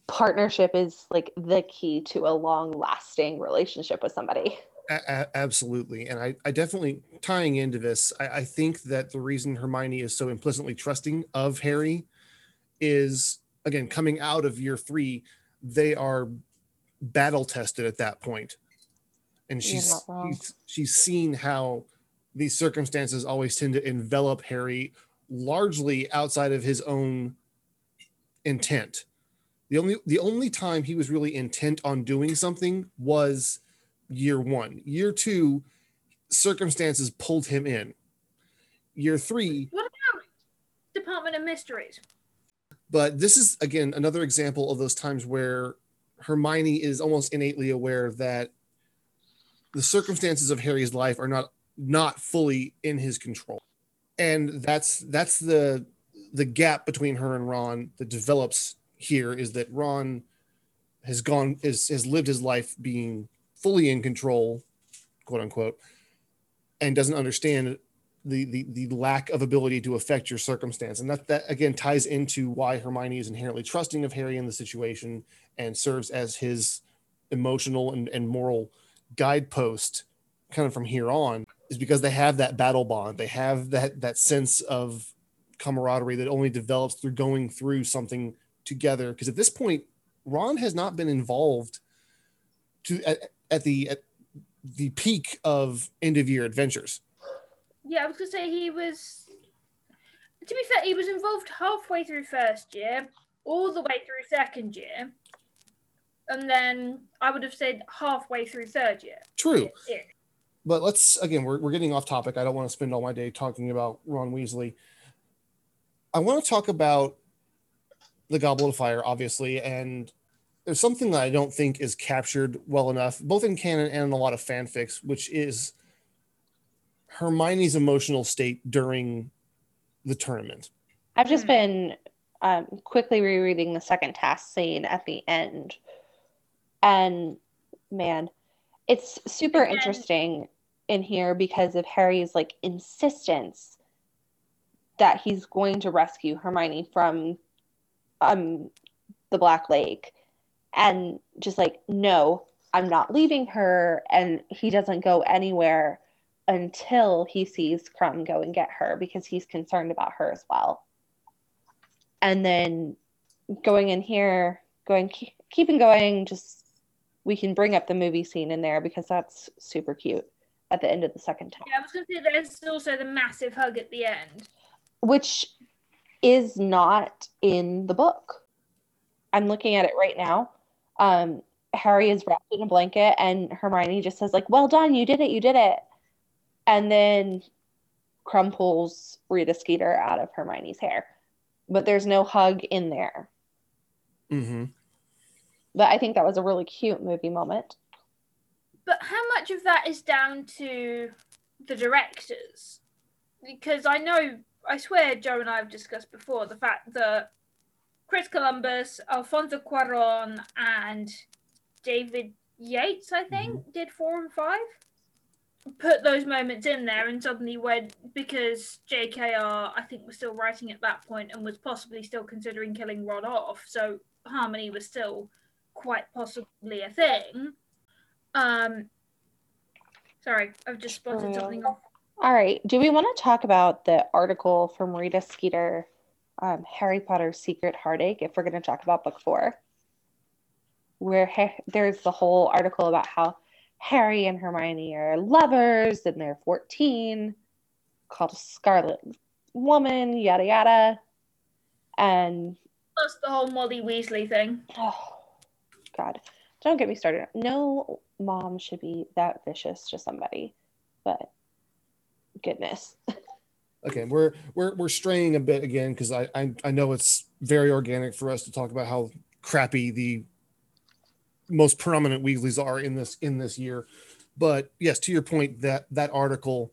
Partnership is like the key to a long lasting relationship with somebody. A- a- absolutely. And I, I definitely tying into this, I, I think that the reason Hermione is so implicitly trusting of Harry is again coming out of year three, they are battle tested at that. And she's she's, she's seen how these circumstances always tend to envelop Harry largely outside of his own intent. The only the only time he was really intent on doing something was year one. Year two, circumstances pulled him in. Year three, What about Department of Mysteries? but this is again another example of those times where Hermione is almost innately aware that the circumstances of Harry's life are not not fully in his control. And that's that's the the gap between her and Ron that develops here is that Ron has gone is has lived his life being fully in control, quote unquote, and doesn't understand the, the the lack of ability to affect your circumstance. And that that again ties into why hermione is inherently trusting of harry in the situation and serves as his emotional and, and moral guidepost kind of from here on is because they have that battle bond. They have that that sense of camaraderie that only develops through going through something together. Because at this point ron has not been involved to at, at the at the peak of end of year adventures Yeah, I was gonna say he was. To be fair, he was involved halfway through first year, all the way through second year, and then I would have said halfway through third year. true Yeah. but let's again we're, we're getting off topic i don't want to spend all my day talking about ron weasley i want to talk about the goblet of fire obviously and there's something that i don't think is captured well enough both in canon and in a lot of fanfics which is hermione's emotional state during the tournament. I've just been um, quickly rereading the second task scene at the end. And man, it's super Again- interesting in here because of Harry's like insistence that he's going to rescue Hermione from um the Black Lake. And just like no, I'm not leaving her. And he doesn't go anywhere until he sees Krum go and get her because he's concerned about her as well and then going in here, going keep, keeping going. Just we can bring up the movie scene in there because that's super cute at the end of the second time, Yeah, I was gonna say there's also the massive hug at the end. which is not in the book. I'm looking at it right now. Um, Harry is wrapped in a blanket, and Hermione just says like, "Well done, you did it, you did it," and then crumples Rita Skeeter out of Hermione's hair, but there's no hug in there. mm-hmm. But I think that was a really cute movie moment. But how much of that is down to the directors? Because I know, I swear, Joe and I have discussed before the fact that Chris Columbus, Alfonso Cuaron, and David Yates, I think, did four and five. Put those moments in there, and suddenly went because JKR, I think, was still writing at that point and was possibly still considering killing Ron off. So Harmony was still quite possibly a thing. Um, sorry, I've just spotted something off. All right. Do we want to talk about the article from Rita Skeeter, um, Harry Potter's Secret Heartache, if we're going to talk about book four? Where ha- there's the whole article about how Harry and Hermione are lovers and they're 14, called Scarlet Woman, yada yada. And Plus the whole Molly Weasley thing. oh, God, don't get me started. No mom should be that vicious to somebody, but goodness. okay we're we're we're straying a bit again because I, I i know it's very organic for us to talk about how crappy the most prominent weasleys are in this in this year. But yes to your point that that article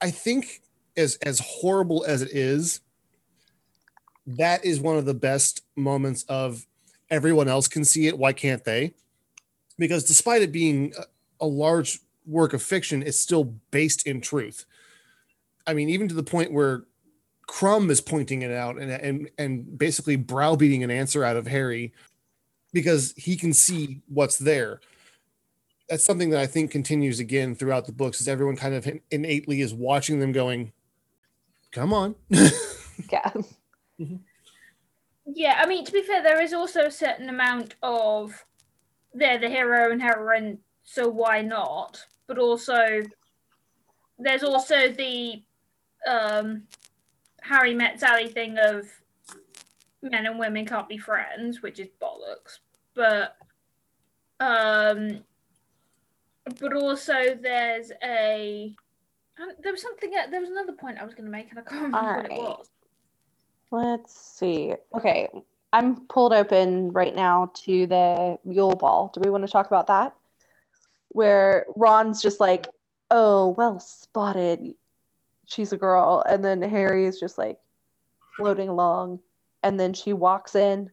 i think as as horrible as it is that is one of the best moments of everyone else can see it. Why can't they? Because despite it being a, large work of fiction it's still based in truth. I mean, even to the point where Krum is pointing it out and and and basically browbeating an answer out of Harry because he can see what's there. That's something that I think continues again throughout the books. Is everyone kind of innately is watching them going, "Come on." yeah. Yeah, I mean to be fair, there is also a certain amount of they're the hero and heroine, so why not? But also, there's also the um, Harry met Sally thing of men and women can't be friends, which is bollocks. But um, but also there's a um, there was something there was another point I was going to make and I can't remember what it was. Let's see. Okay, I'm pulled open right now to the Yule Ball. Do we want to talk about that? Where Ron's just like, "Oh, well spotted. She's a girl," and then Harry is just like floating along, and then she walks in,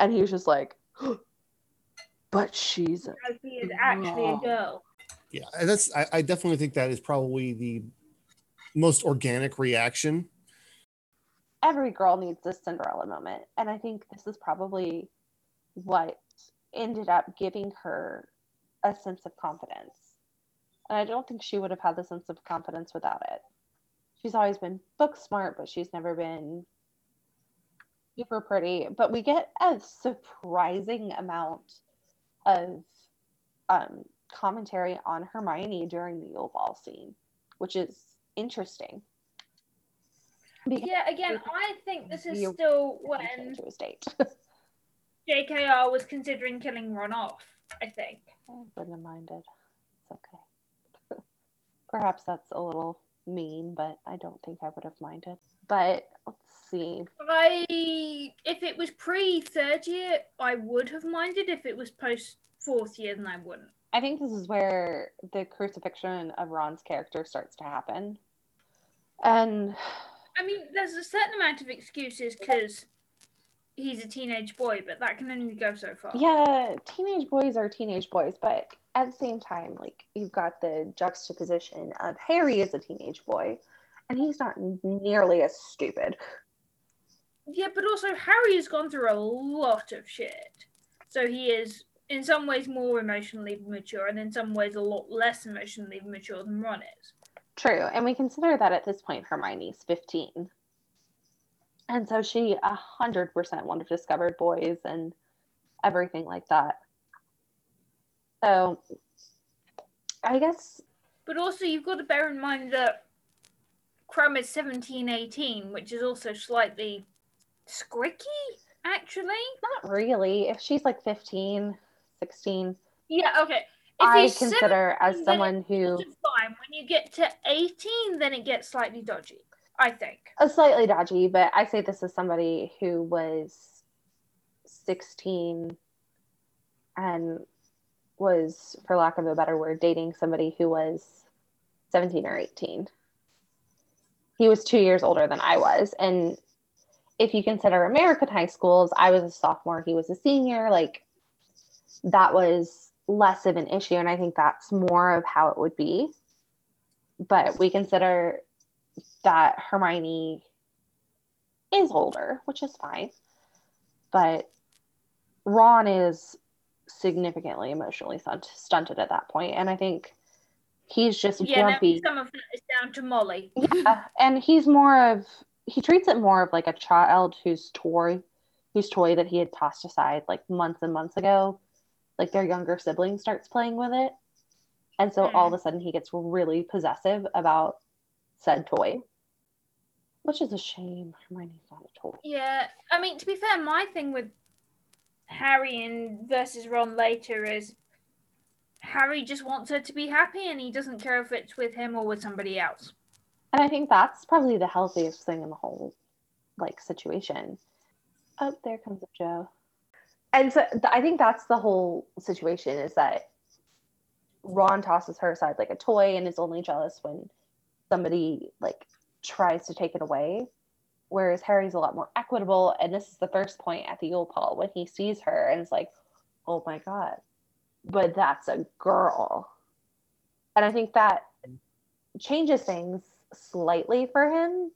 and he's just like, "But she's she is actually a girl." Yeah, that's. I, I definitely think that is probably the most organic reaction every girl needs this Cinderella moment. And I think this is probably what ended up giving her a sense of confidence. And I don't think she would have had the sense of confidence without it. She's always been book smart, but she's never been super pretty. But we get a surprising amount of um, commentary on Hermione during the Yule Ball scene, which is interesting. Yeah, again, I think this is still when to a state. JKR was considering killing Ron off. I think. I wouldn't have minded. It's okay. Perhaps that's a little mean, but I don't think I would have minded. But let's see. I if it was pre third year, I would have minded. If it was post fourth year, then I wouldn't. I think this is where the crucifixion of Ron's character starts to happen. And I mean, there's a certain amount of excuses because he's a teenage boy, but that can only go so far. Yeah, teenage boys are teenage boys, but at the same time, like you've got the juxtaposition of Harry is a teenage boy, and he's not nearly as stupid. Yeah, but also Harry has gone through a lot of shit, so he is in some ways more emotionally mature, and in some ways a lot less emotionally mature than Ron is. True. And we consider that at this point Hermione's 15. And so she a hundred percent would have discovered boys and everything like that. So I guess But also you've got to bear in mind that Krum is 1718, which is also slightly scricky, actually. Not really. If she's like 15, 16. Yeah, okay. I consider as someone who fine. When you get to 18, then it gets slightly dodgy. I think. A slightly dodgy, but I say this as somebody who was 16 and was, for lack of a better word, dating somebody who was 17 or 18. He was two years older than I was. And if you consider American high schools, I was a sophomore, he was a senior. Like, that was less of an issue. And I think that's more of how it would be. But we consider that Hermione is older, which is fine. But Ron is significantly emotionally stunted at that point, and I think he's just yeah, grumpy. some of that is down to Molly. Yeah, and he's more of he treats it more of like a child whose toy, whose toy that he had tossed aside like months and months ago, like their younger sibling starts playing with it. And so mm. all of a sudden he gets really possessive about said toy. Which is a shame. Hermione's not a toy. Yeah. I mean, to be fair, my thing with Harry and versus Ron later is Harry just wants her to be happy and he doesn't care if it's with him or with somebody else. And I think that's probably the healthiest thing in the whole like situation. Oh, there comes Joe and so I think that's the whole situation is that Ron tosses her aside like a toy and is only jealous when somebody like tries to take it away. Whereas Harry's a lot more equitable. And this is the first point at the Yule Ball when he sees her and is like, oh my God, but that's a girl. And I think that changes things slightly for him.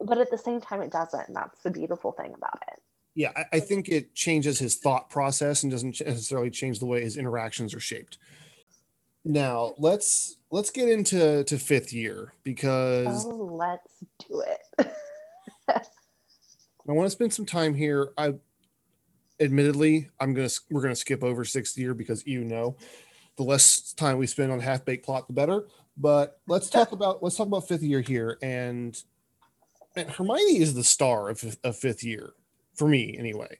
but at the same time, it doesn't. And that's the beautiful thing about it. Yeah, I, I think it changes his thought process and doesn't necessarily change the way his interactions are shaped. Now let's let's get into to fifth year because Oh, let's do it. I want to spend some time here. I admittedly, I'm gonna we're gonna skip over sixth year because you know, the less time we spend on half baked plot, the better. But let's talk about let's talk about fifth year here, and, and Hermione is the star of, fif- of fifth year for me anyway.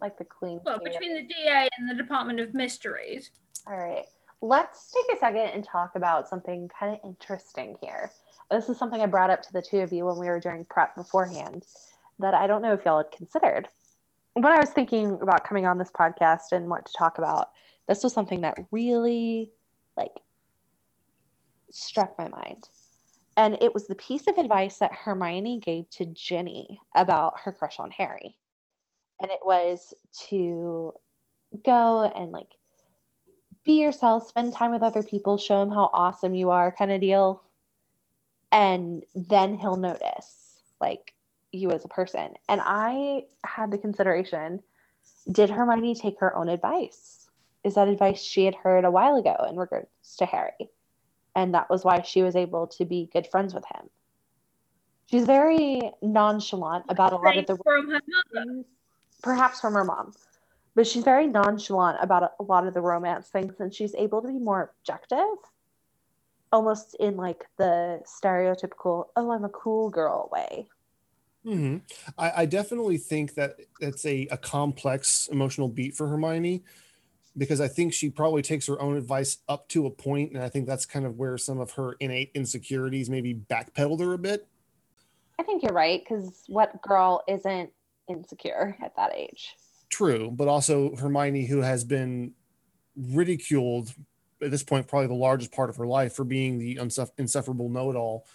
like the queen. Well, queen. between the DA and the Department of Mysteries. All right. Let's take a second and talk about something kind of interesting here. This is something I brought up to the two of you when we were doing prep beforehand that I don't know if y'all had considered. When I was thinking about coming on this podcast and what to talk about, this was something that really like struck my mind. And it was the piece of advice that Hermione gave to Ginny about her crush on Harry. And it was to go and like be yourself, spend time with other people, show him how awesome you are, kind of deal. And then he'll notice like you as a person. And I had the consideration did Hermione take her own advice? Is that advice she had heard a while ago in regards to Harry? And that was why she was able to be good friends with him. She's very nonchalant about a lot of the from her mother. things, perhaps from her mom, but she's very nonchalant about a lot of the romance things, and she's able to be more objective, almost in like the stereotypical "oh, I'm a cool girl" way. Hmm I, I definitely think that it's a, a complex emotional beat for Hermione because I think she probably takes her own advice up to a point, and I think that's kind of where some of her innate insecurities maybe backpedaled her a bit. I think you're right because what girl isn't insecure at that age? True, but also Hermione, who has been ridiculed at this point, probably the largest part of her life for being the unsuff- insufferable know-it-all,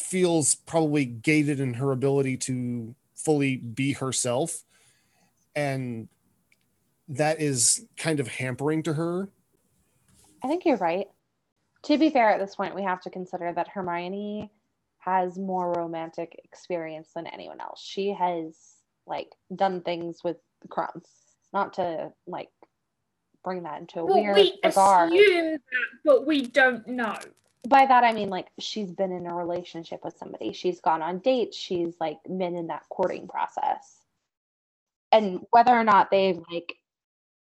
feels probably gated in her ability to fully be herself, and that is kind of hampering to her. I think you're right. To be fair, at this point, we have to consider that Hermione has more romantic experience than anyone else. She has like done things with the crumbs. Not to like bring that into a Well, weird we regard. assume that, but we don't know. By that I mean like she's been in a relationship with somebody. She's gone on dates. She's like been in that courting process. And whether or not they've like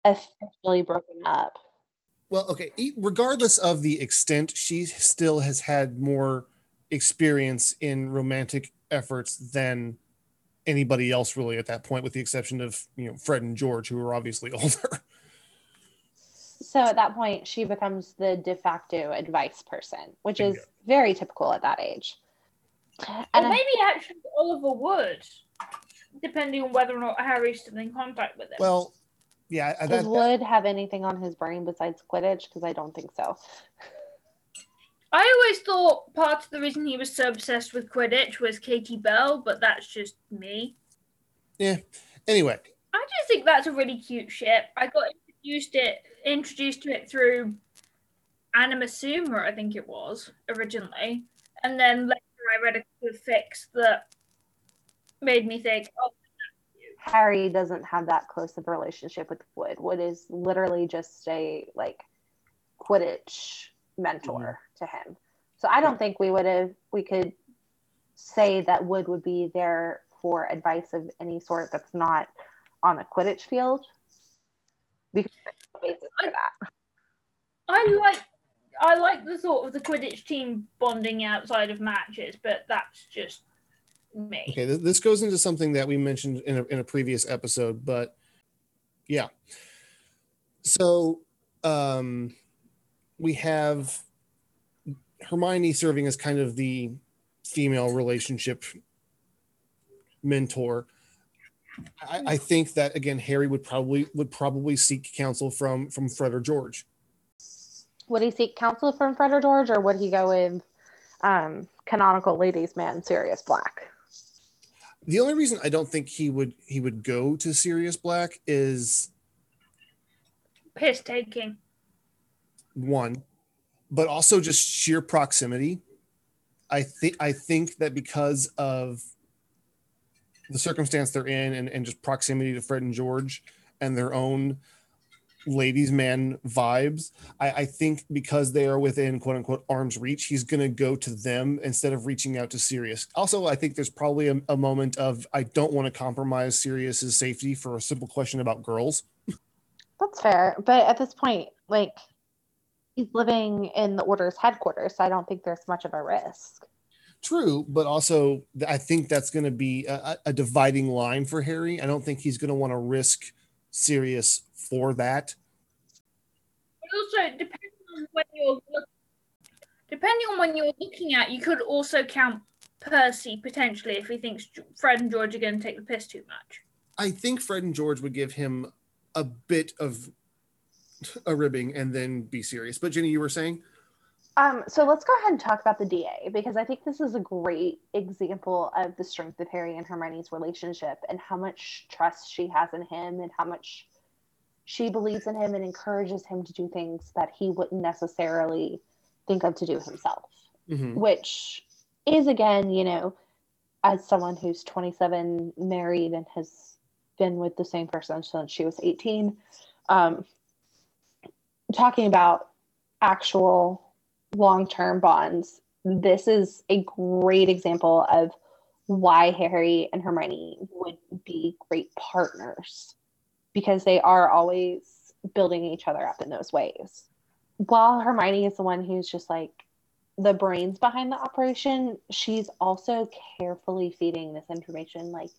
officially broken up. Well, okay, regardless of the extent, she still has had more experience in romantic efforts than anybody else really at that point with the exception of, you know, Fred and George who are obviously older. So at that point, she becomes the de facto advice person, which is Bingo. very typical at that age. Or And I- maybe actually Oliver would, depending on whether or not Harry's still in contact with him. Well, yeah, uh, I- does that, Wood have anything on his brain besides Quidditch? Because I don't think so. I always thought part of the reason he was so obsessed with Quidditch was Katie Bell, but that's just me. Yeah. Anyway, I just think that's a really cute ship. I got introduced it introduced to it through Animasuma, I think it was originally, and then later I read a fic that made me think, oh, Harry doesn't have that close of a relationship with Wood. Wood is literally just a like Quidditch mentor mm-hmm. to him. So I don't think we would have we could say that Wood would be there for advice of any sort that's not on the Quidditch field. Because basis for that. I like I like the thought of the Quidditch team bonding outside of matches, but that's just me. okay, this goes into something that we mentioned in a, in a previous episode, but yeah. So, um, we have Hermione serving as kind of the female relationship mentor. I, I think that again, Harry would probably would probably seek counsel from from Fred or George. Would he seek counsel from Fred or George, or would he go with um, canonical ladies' man Sirius Black? The only reason I don't think he would he would go to Sirius Black is Piss taking. one, but also just sheer proximity. I think I think that because of the circumstance they're in and, and just proximity to Fred and George and their own ladies man vibes I, I think because they are within quote unquote arm's reach he's going to go to them instead of reaching out to sirius also i think there's probably a, a moment of i don't want to compromise sirius's safety for a simple question about girls That's fair. But at this point, like he's living in the order's headquarters, so I don't think there's much of a risk. True, but also I think that's going to be a, a dividing line for Harry. I don't think he's going to want to risk Sirius for that. But also, depending on when you're look, depending on when you're looking at, you could also count Percy potentially if he thinks Fred and George are going to take the piss too much. I think Fred and George would give him a bit of a ribbing and then be serious. But Jenny, you were saying, Um, so let's go ahead and talk about the DA because I think this is a great example of the strength of Harry and Hermione's relationship and how much trust she has in him and how much she believes in him and encourages him to do things that he wouldn't necessarily think of to do himself. Mhm. which is again, you know, as someone who's 27, married, and has been with the same person since she was 18, um, talking about actual long term bonds, this is a great example of why Harry and Hermione would be great partners because they are always building each other up in those ways. While Hermione is the one who's just like, the brains behind the operation, she's also carefully feeding this information like,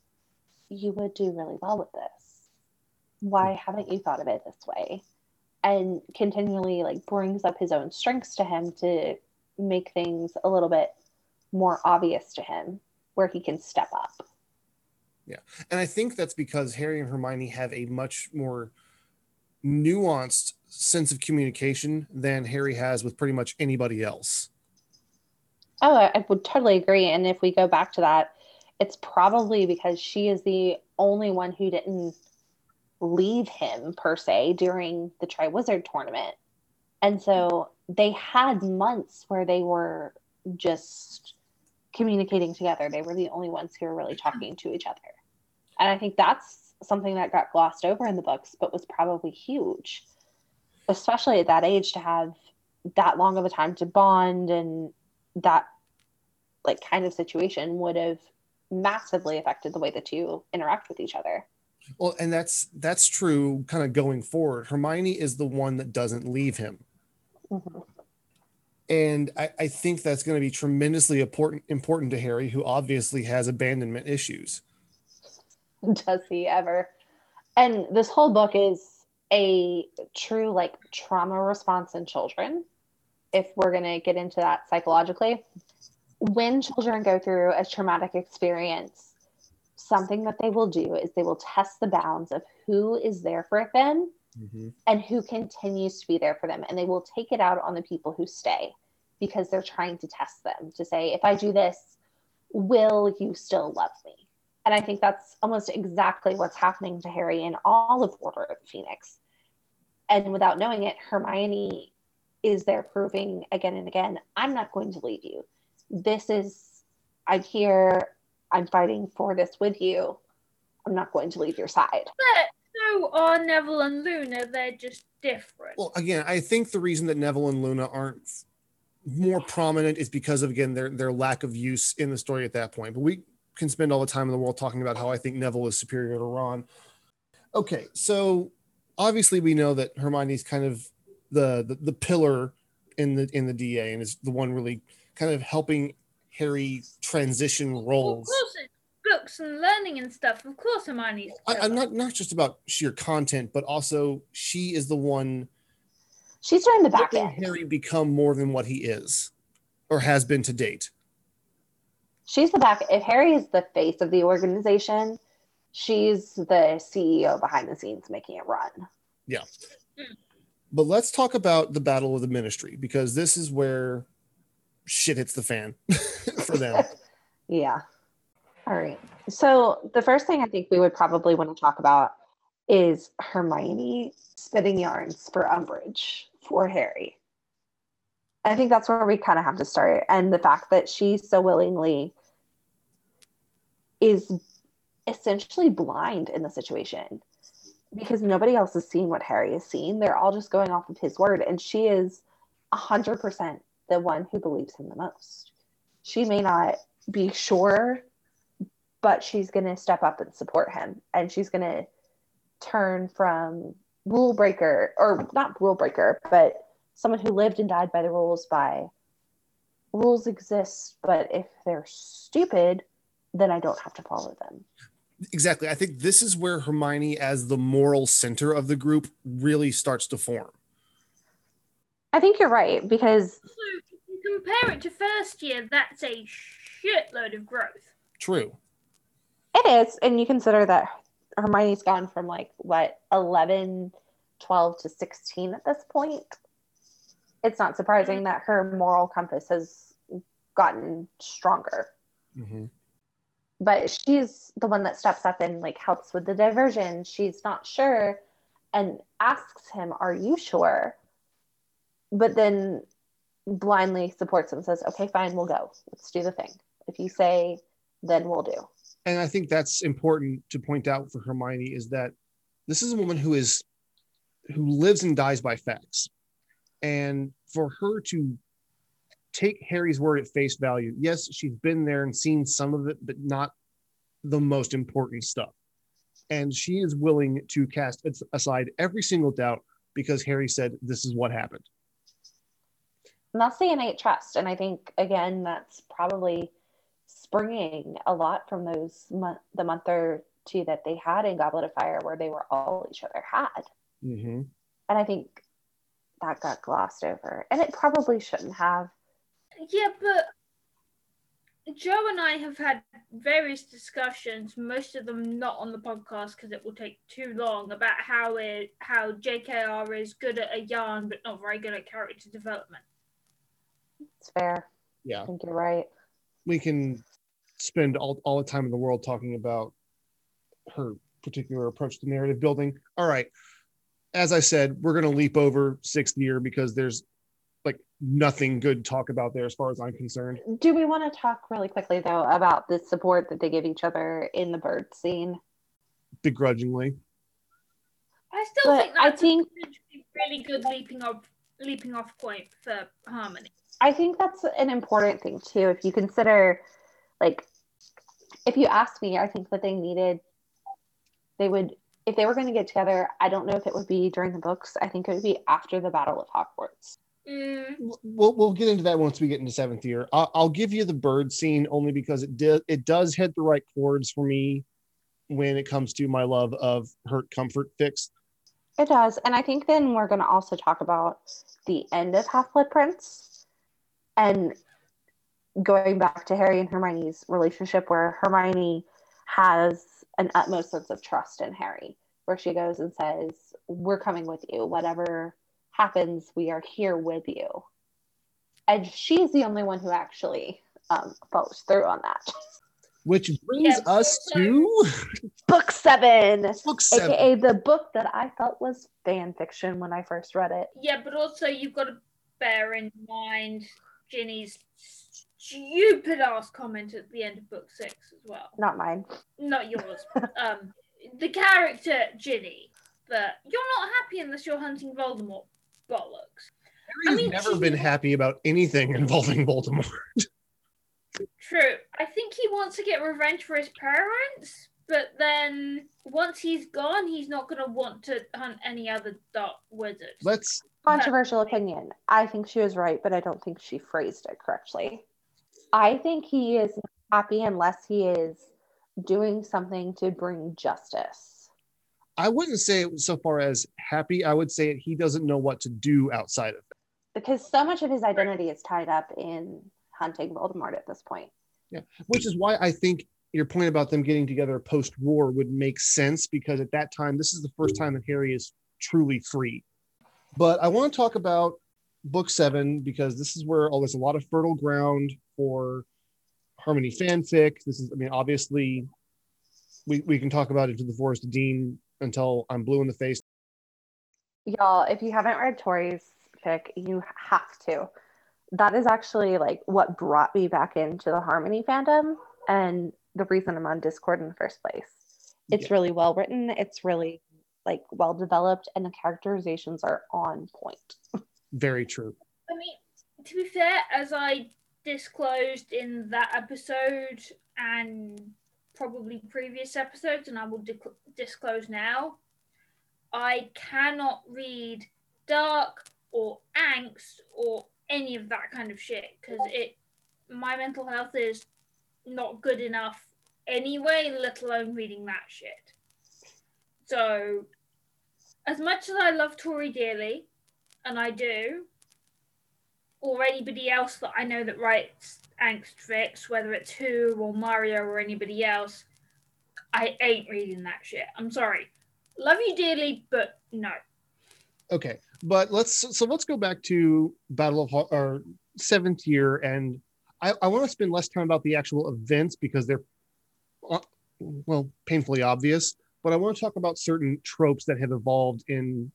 you would do really well with this. Why haven't you thought of it this way? And continually like brings up his own strengths to him to make things a little bit more obvious to him where he can step up. Yeah. And I think that's because Harry and Hermione have a much more nuanced sense of communication than Harry has with pretty much anybody else. Oh, I I would totally agree. And if we go back to that, it's probably because she is the only one who didn't leave him per se during the Triwizard tournament. And so they had months where they were just communicating together. They were the only ones who were really talking to each other. And I think that's something that got glossed over in the books, but was probably huge, especially at that age to have that long of a time to bond and that like kind of situation would have massively affected the way the two interact with each other. Well, and that's that's true kind of going forward. Hermione is the one that doesn't leave him. Mm-hmm. And I, I think that's going to be tremendously important important to Harry, who obviously has abandonment issues. Does he ever? And this whole book is a true like trauma response in children. If we're going to get into that psychologically, when children go through a traumatic experience, something that they will do is they will test the bounds of who is there for them mm-hmm. and who continues to be there for them. And they will take it out on the people who stay because they're trying to test them to say, if I do this, will you still love me? And I think that's almost exactly what's happening to Harry in all of Order of the Phoenix. And without knowing it, Hermione is there proving again and again, I'm not going to leave you. This is, I'm here, I'm fighting for this with you. I'm not going to leave your side. But so are Neville and Luna. They're just different. Well, again, I think the reason that Neville and Luna aren't more prominent is because of again their their lack of use in the story at that point. But we can spend all the time in the world talking about how I think Neville is superior to Ron. Okay, so obviously we know that Hermione's kind of the the, the pillar in the in the DA and is the one really kind of helping Harry transition roles. Course, it's books and learning and stuff. Of course, Hermione's. I, I'm not not just about sheer content, but also she is the one She's doing the back helping end. Harry become more than what he is or has been to date. She's the back. If Harry is the face of the organization, she's the CEO behind the scenes making it run. Yeah. Hmm. But let's talk about the battle of the ministry because this is where shit hits the fan for them. Yeah. All right. So the first thing I think we would probably want to talk about is Hermione spitting yarns for Umbridge for Harry. I think that's where we kind of have to start. And the fact that she so willingly is essentially blind in the situation because nobody else has seen what Harry has seen. They're all just going off of his word. And she is 100% the one who believes him the most. She may not be sure, but she's going to step up and support him. And she's going to turn from rule breaker, or not rule breaker, but someone who lived and died by the rules by rules exist, but if they're stupid, then I don't have to follow them. Exactly. I think this is where Hermione, as the moral center of the group, really starts to form. I think you're right because So if you compare it to first year, that's a shitload of growth. True. It is, and you consider that Hermione's gone from like what 11, 12 to 16 at this point. It's not surprising that her moral compass has gotten stronger. Mhm. but she's the one that steps up and like helps with the diversion she's not sure and asks him are you sure but then blindly supports him and says okay fine we'll go let's do the thing if you say then we'll do And I think that's important to point out for Hermione is that this is a woman who is who lives and dies by facts. And for her to take Harry's word at face value, yes, she's been there and seen some of it, but not the most important stuff. And she is willing to cast aside every single doubt because Harry said this is what happened. and that's the innate trust and i think again that's probably springing a lot from those month the month or two that they had in goblet of fire where they were all each other had Mm-hmm. and i think that got glossed over and it probably shouldn't have Yeah, but Joe and I have had various discussions, most of them not on the podcast because it will take too long, about how it how JKR is good at a yarn but not very good at character development. it's fair Yeah. i think you're right we can spend all, all the time in the world talking about her particular approach to narrative building. All right. As I said, we're going to leap over sixth year because there's like nothing good to talk about there as far as I'm concerned. Do we want to talk really quickly though about the support that they give each other in the bird scene? Begrudgingly. I still But think I think- a really good leaping off leaping off point for Harmony. I think that's an important thing too. If you consider, like, if you ask me, I think that they needed, they would, if they were going to get together, I don't know if it would be during the books. I think it would be after the Battle of Hogwarts. Mm, We'll, we'll get into that once we get into seventh year. I'll, I'll give you the bird scene only because it did it does hit the right chords for me when it comes to my love of hurt comfort fics. It does. And I think then we're going to also talk about the end of Half Blood Prince and going back to Harry and Hermione's relationship, where Hermione has an utmost sense of trust in Harry, where she goes and says, We're coming with you. Whatever happens, we are here with you. And she's the only one who actually um, follows through on that. Which brings Yeah, us to Book seven, book seven. aka the book that I felt was fan fiction when I first read it. yeah, but also you've got to bear in mind Ginny's stupid ass comment at the end of book six as well. Not mine. Not yours. um, the character Ginny. That you're not happy unless you're hunting Voldemort. Bollocks. Harry's I mean, never she- been happy about anything involving Voldemort. True. I think he wants to get revenge for his parents, but then once he's gone, he's not going to want to hunt any other dark wizards. Let's Controversial opinion. I think she was right, but I don't think she phrased it correctly. I think he is happy unless he is doing something to bring justice. I wouldn't say it so far as happy. I would say he doesn't know what to do outside of it. Because so much of his identity is tied up in hunting Voldemort at this point. Yeah, which is why I think your point about them getting together post war would make sense because at that time, this is the first time that Harry is truly free. But I want to talk about book seven because this is where oh, there's a lot of fertile ground for Harmony fanfic. This is, I mean, obviously, we, we can talk about Into the Forest Dean until I'm blue in the face. Y'all, if you haven't read Tori's fic, you have to. that is actually like what brought me back into the Harmony fandom and the reason I'm on Discord in the first place. It's Yeah. really well written, it's really like well developed, and the characterizations are on point. Very true. I mean, to be fair, as I disclosed in that episode and probably previous episodes, and I will di- disclose now, I cannot read dark or angst or any of that kind of shit because it my mental health is not good enough anyway, let alone reading that shit. So, as much as I love Tori dearly, and I do, or anybody else that I know that writes angst fics, whether it's Who or Mario or anybody else, I ain't reading that shit. I'm sorry. Love you dearly, but no. Okay, but let's so let's go back to Battle of or seventh year, and I, I want to spend less time about the actual events because they're uh, well painfully obvious. But I want to talk about certain tropes that have evolved in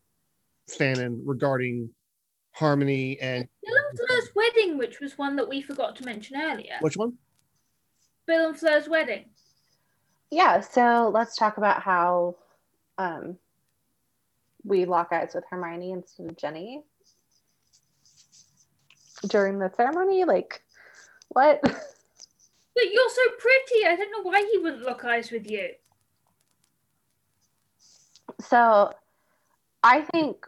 fanon regarding harmony and Bill and Fleur's wedding, which was one that we forgot to mention earlier. which one? Bill and Fleur's wedding. Yeah, so let's talk about how um, we lock eyes with Hermione instead of Jenny during the ceremony. Like, what? But you're so pretty. I don't know why he wouldn't lock eyes with you. So, I think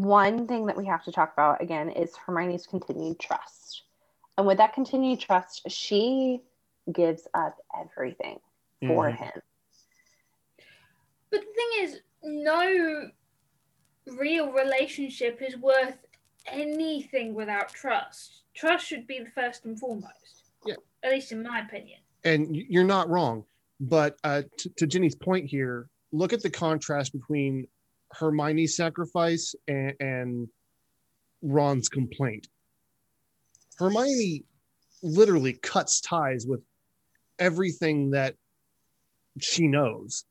one thing that we have to talk about again is Hermione's continued trust. And with that continued trust, she gives up everything for Mhm. him. But the thing is, no real relationship is worth anything without trust. Trust should be the first and foremost. Yeah. At least in my opinion. and you're not wrong but uh, to, to jenny's point here look at the contrast between hermione's sacrifice and, and ron's complaint hermione literally cuts ties with everything that she knows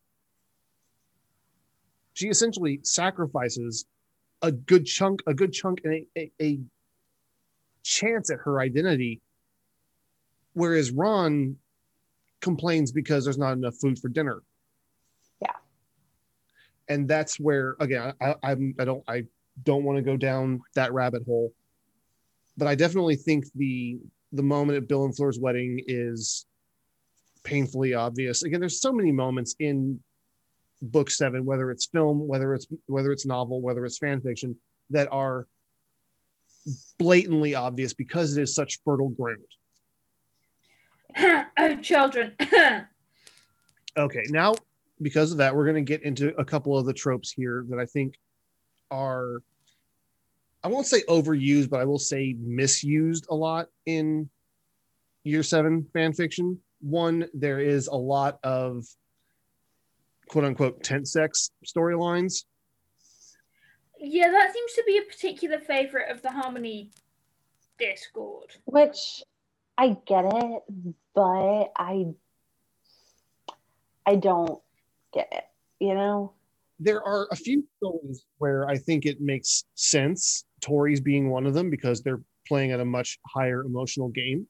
she essentially sacrifices a good chunk a good chunk and a, a, a chance at her identity whereas ron complains because there's not enough food for dinner. And that's where again I, I'm I don't I don't want to go down that rabbit hole, but I definitely think the the moment at Bill and Fleur's wedding is painfully obvious. Again, there's so many moments in book seven, whether it's film, whether it's whether it's novel, whether it's fan fiction, that are blatantly obvious because it is such fertile ground. oh, children. Okay, now because of that, we're going to get into a couple of the tropes here that I think are, I won't say overused, but I will say misused a lot in year seven fan fiction. One, there is a lot of quote unquote tent sex storylines. yeah, that seems to be a particular favorite of the Harmony Discord. Which I get it, but I I don't get it, you know? There are a few stories where I think it makes sense, Tories being one of them, because they're playing at a much higher emotional game.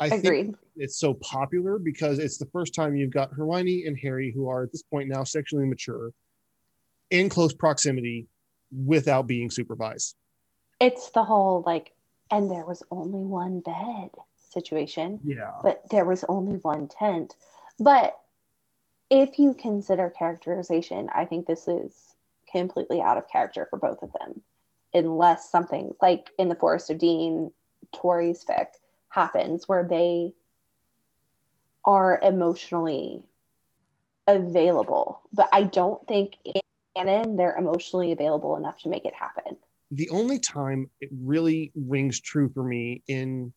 I think it's so popular because it's the first time you've got Hermione and Harry, who are at this point now sexually mature, in close proximity without being supervised. It's the whole like, and there was only one bed situation, Yeah. but there was only one tent. But if you consider characterization, I think this is completely out of character for both of them. Unless something like in the Forest of Dean, Tori's fic happens where they are emotionally available. But I don't think in canon they're emotionally available enough to make it happen. The only time it really rings true for me in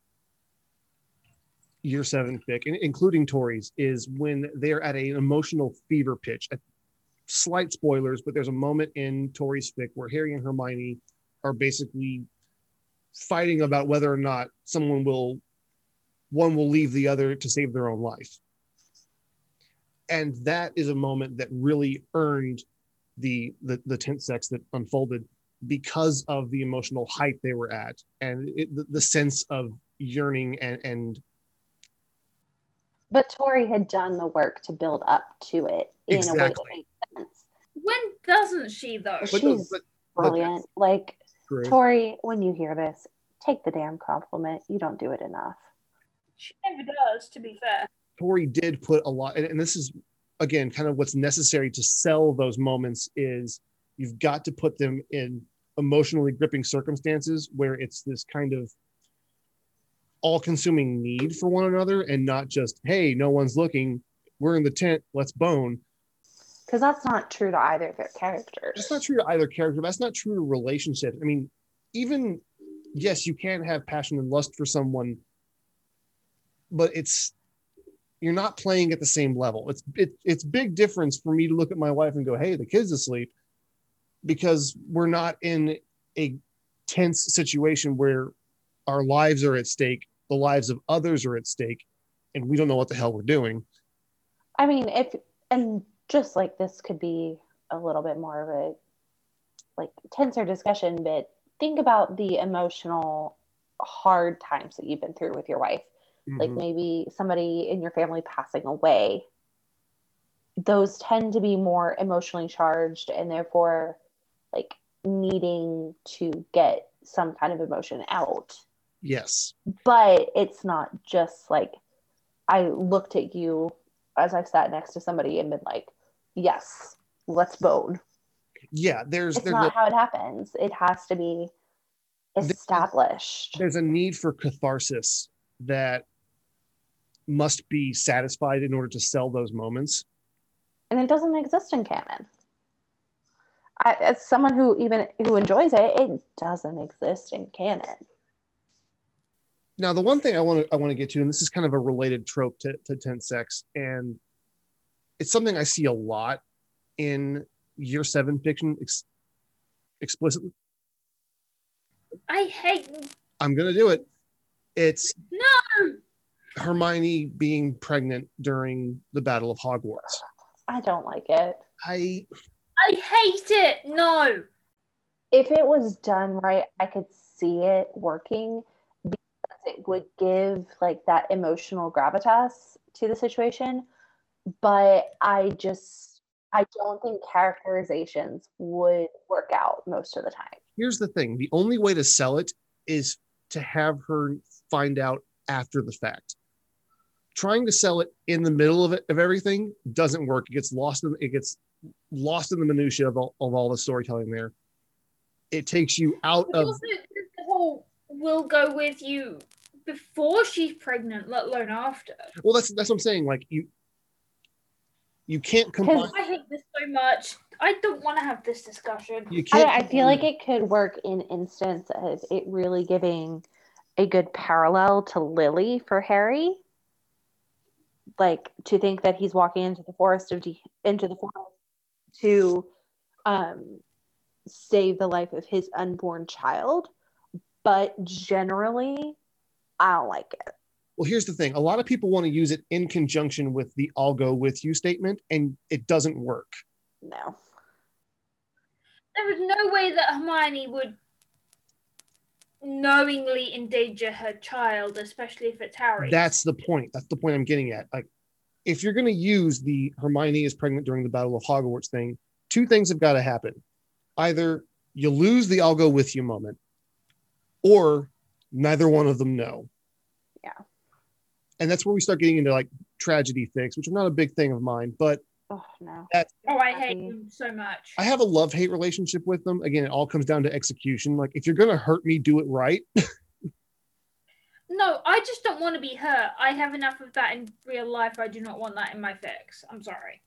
year seven in- including Tories, is when they're at an emotional fever pitch. Slight spoilers, but there's a moment in Tories fic where Harry and Hermione are basically fighting about whether or not someone will one will leave the other to save their own life. And that is a moment that really earned the the, the tent sex that unfolded because of the emotional height they were at and it, the, the sense of yearning and and But Tori had done the work to build up to it in a way that Exactly. made sense. When doesn't she though? But but, She's but, but Brilliant. Like true. Tori, when you hear this, take the damn compliment. You don't do it enough. She never does, to be fair. Tori did put a lot, and, and this is again kind of what's necessary to sell those moments is you've got to put them in emotionally gripping circumstances where it's this kind of all-consuming need for one another and not just hey no one's looking we're in the tent let's bone. Because that's not true to either of their characters. that's not true to either character that's not true to relationships i mean even yes you can have passion and lust for someone but it's you're not playing at the same level. It's it, it's big difference for me to look at my wife and go hey the kid's asleep because we're not in a tense situation where our lives are at stake the lives of others are at stake and we don't know what the hell we're doing I mean, if and just like this could be a little bit more of a like tenser discussion, but think about the emotional hard times that you've been through with your wife. Like Mhm. maybe somebody in your family passing away. Those tend to be more emotionally charged and therefore like needing to get some kind of emotion out. Yes But it's not just like I looked at you as I've sat next to somebody and been like, yes, let's bone. yeah there's It's there's not a, how it happens. It has to be established. there's a need for catharsis that must be satisfied in order to sell those moments. And it doesn't exist in canon. I, as someone who even who enjoys it, it doesn't exist in canon. Now, the one thing I want to I want to get to, and this is kind of a related trope to, to tent sex, and it's something I see a lot in year seven fiction ex- explicitly. I hate I'm gonna do it. It's no. Hermione being pregnant during the Battle of Hogwarts. I don't like it. I I hate it. No. If it was done right, I could see it working because it would give like that emotional gravitas to the situation. But I just I don't think characterizations would work out most of the time. here's the thing: the only way to sell it is to have her find out after the fact. Trying to sell it in the middle of it of everything doesn't work. It gets lost in it gets lost in the minutia of all, of all the storytelling there. It takes you out But of also, the whole will go with you before she's pregnant, let alone after. well. That's that's what I'm saying. Like you, you can't combine. I hate this so much. I don't want to have this discussion. You I, can't. I feel like it could work in instance of it really giving a good parallel to Lily for Harry. Like to think that he's walking into the forest of de- into the forest to um, save the life of his unborn child, but generally, I don't like it. Well, here's the thing: a lot of people want to use it in conjunction with the "I'll go with you" statement, and it doesn't work. No, There is no way that Hermione would knowingly endanger her child, especially if it's Harry. That's the point. That's the point I'm getting at. Like, if you're going to use the Hermione is pregnant during the Battle of Hogwarts thing, two things have got to happen. Either you lose the I'll go with you moment, or neither one of them know. Yeah. And that's where we start getting into like tragedy fics, which are not a big thing of mine, but oh no. that's oh, I hate them so much. I have a love hate relationship with them. Again, it all comes down to execution. Like, if you're going to hurt me, do it right. No, I just don't want to be hurt. I have enough of that in real life. I do not want that in my fics. I'm sorry.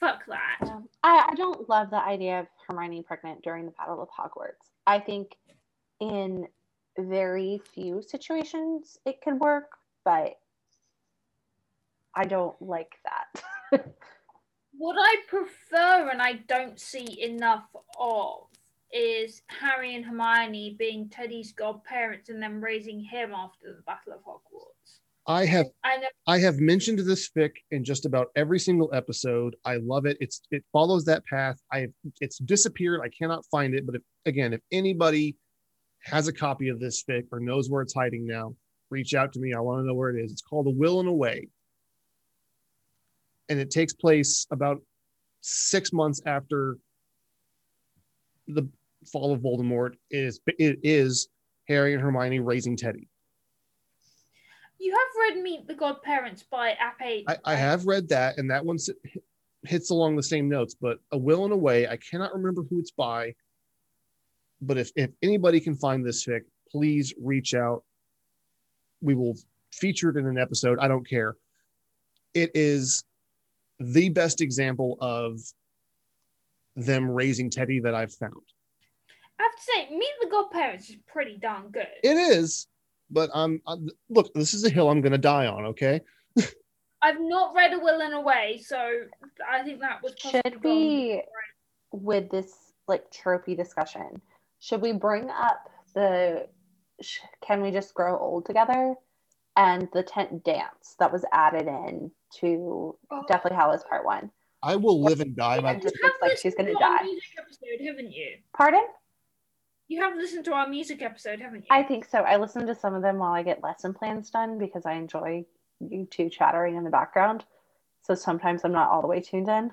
Fuck that. Um, I, I don't love the idea of Hermione pregnant during the Battle of Hogwarts. I think in very few situations it could work, but I don't like that. What I prefer and I don't see enough of is Harry and Hermione being Teddy's godparents and then raising him after the Battle of Hogwarts. I have I know I have mentioned this fic in just about every single episode. I love it. It's it follows that path. I it's disappeared. I cannot find it. But if, again, if anybody has a copy of this fic or knows where it's hiding now, reach out to me. I want to know where it is. It's called A Will and a Way, and it takes place about six months after the fall of Voldemort. It is it is Harry and Hermione raising Teddy. you have read Meet the Godparents by Ape. I, I have read that, and that one hits along the same notes. But a will and a way, I cannot remember who it's by. But if if anybody can find this fic, please reach out. We will feature it in an episode. I don't care. It is the best example of them raising Teddy that I've found. I have to say, Meet the Godparents is pretty darn good. It is, but I'm, I'm look. This is a hill I'm going to die on. Okay. I've not read A Will and a Way, so I think that was Should be with this like tropey discussion, should we bring up the sh- can we just grow old together and the tent dance that was added in to Oh. Deathly Hallows Part One? I will live and die by And You just have looks like she's listened gonna to our die. music episode, haven't you? Pardon? You have listened to our music episode, haven't you? I think so. I listen to some of them while I get lesson plans done because I enjoy you two chattering in the background. So sometimes I'm not all the way tuned in.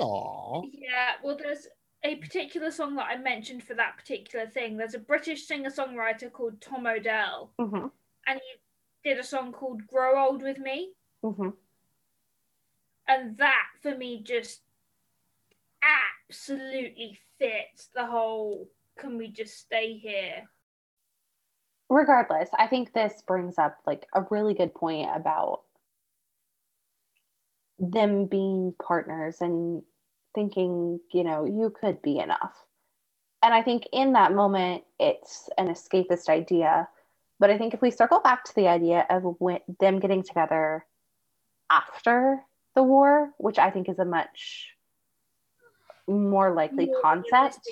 Aw. Yeah, well, there's a particular song that I mentioned for that particular thing. There's a British singer songwriter called Tom Odell, hmm and he did a song called Grow Old With Me. hmm And that, for me, just absolutely fits the whole can we just stay here? regardless, I think this brings up like a really good point about them being partners and thinking, you know, you could be enough. And I think in that moment, it's an escapist idea. But I think if we circle back to the idea of when, them getting together after the war, which I think is a much more likely concept,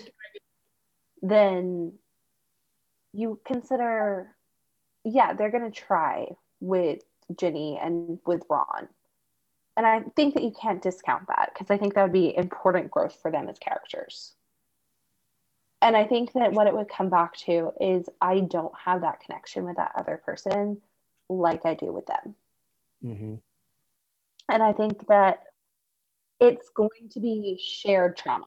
then you consider, yeah, they're going to try with Ginny and with Ron. And I think that you can't discount that because I think that would be important growth for them as characters. And I think that what it would come back to is I don't have that connection with that other person like I do with them. Mhm. And I think that it's going to be shared trauma.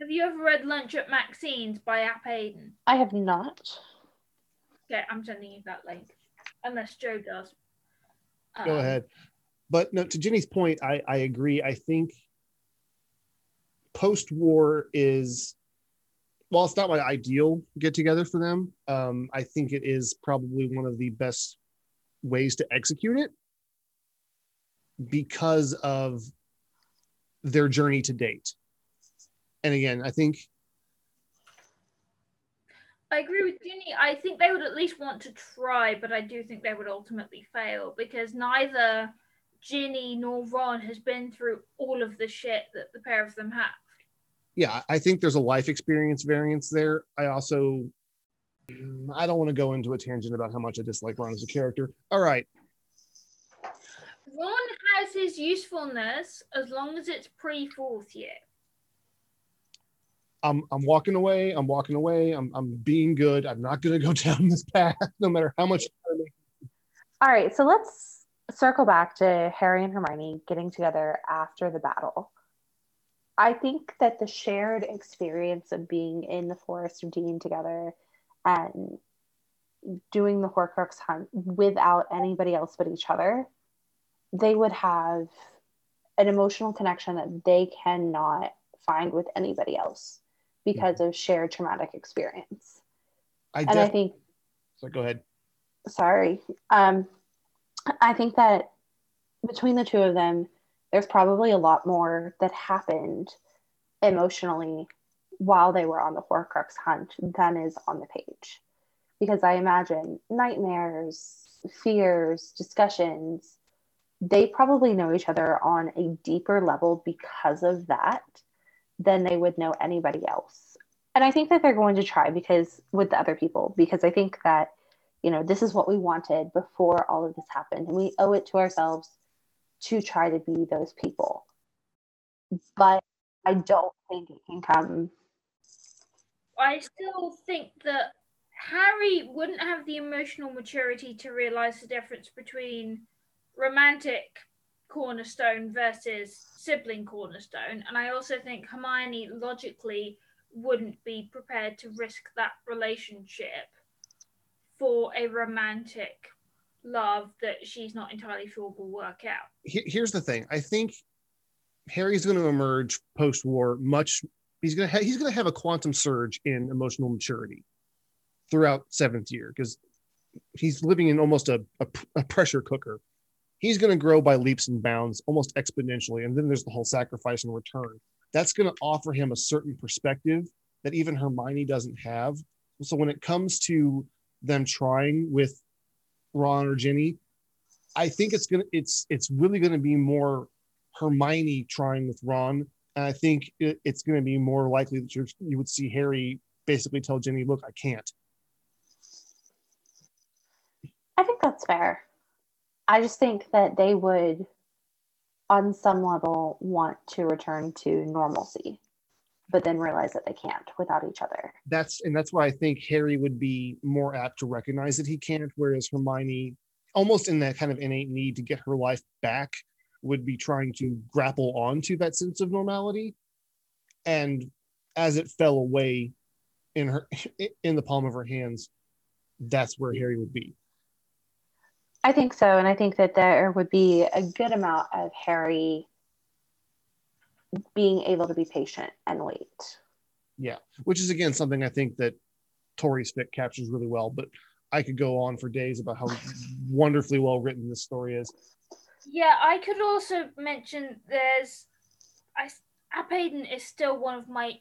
Have you ever read Lunch at Maxine's by App Aiden? I have not. Okay, I'm sending you that link. Unless Joe does. Go Um, ahead. But no, to Jenny's point, I, I agree. I think post war is, while it's not my ideal get together for them, um, I think it is probably one of the best ways to execute it because of their journey to date. And again, I think I agree with Ginny. I think they would at least want to try, but I do think they would ultimately fail because neither Ginny nor Ron has been through all of the shit that the pair of them have. yeah, I think there's a life experience variance there. I also, I don't want to go into a tangent about how much I dislike Ron as a character. All right, Ron has his usefulness as long as it's pre fourth year. I'm I'm walking away. I'm walking away. I'm I'm being good. I'm not gonna go down this path, no matter how much. All right, so let's circle back to Harry and Hermione getting together after the battle. I think that the shared experience of being in the Forest of Dean together and doing the Horcrux hunt without anybody else but each other, they would have an emotional connection that they cannot find with anybody else because of shared traumatic experience. I And I think So go ahead. sorry. Um, I think that between the two of them, there's probably a lot more that happened emotionally while they were on the Horcrux hunt than is on the page. Because I imagine nightmares, fears, discussions, they probably know each other on a deeper level because of that than they would know anybody else. And I think that they're going to try because with the other people, because I think that you know, this is what we wanted before all of this happened. And we owe it to ourselves to try to be those people. But I don't think it can come. I still think that Harry wouldn't have the emotional maturity to realize the difference between romantic cornerstone versus sibling cornerstone. And I also think Hermione logically wouldn't be prepared to risk that relationship for a romantic love that she's not entirely sure will work out. Here's the thing. I think Harry's going to emerge post-war much he's going to ha- he's going to have a quantum surge in emotional maturity throughout seventh year because he's living in almost a, a, a pressure cooker. He's going to grow by leaps and bounds, almost exponentially. And then there's the whole sacrifice and return. That's going to offer him a certain perspective that even Hermione doesn't have. So when it comes to them trying with Ron or Ginny, I think it's gonna it's it's really to be more Hermione trying with Ron. And I think it, it's to be more likely that you would see Harry basically tell Ginny, "Look, I can't." I think that's fair. I just think that they would, on some level, want to return to normalcy, but then realize that they can't without each other. That's and that's why I think Harry would be more apt to recognize that he can't, whereas Hermione, almost in that kind of innate need to get her life back, would be trying to grapple onto that sense of normality. And as it fell away in her in the palm of her hands, that's where Harry would be. I think so. And I think that there would be a good amount of Harry being able to be patient and wait. Yeah, which is again something I think that Tori's fic captures really well. But I could go on for days about how wonderfully well written this story is. Yeah, I could also mention there's I Hap Aiden is still one of my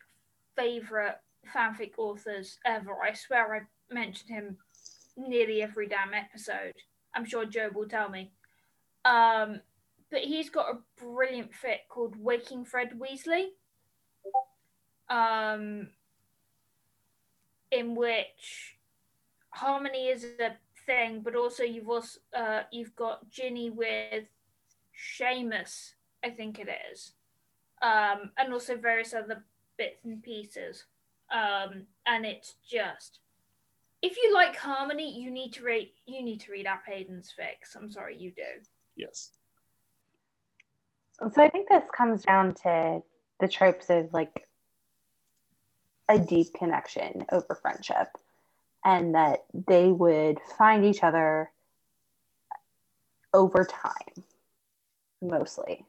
favorite fanfic authors ever. I swear I mentioned him nearly every damn episode. I'm sure Joe will tell me. Um, but he's got a brilliant fic called Waking Fred Weasley, um, in which harmony is a thing, but also you've also uh, you've got Ginny with Seamus, I think it is, um, and also various other bits and pieces, um, and it's just if you like harmony, you need to read you need to read Aiden's fics. I'm sorry, you do. Yes. So I think this comes down to the tropes of like a deep connection over friendship and that they would find each other over time mostly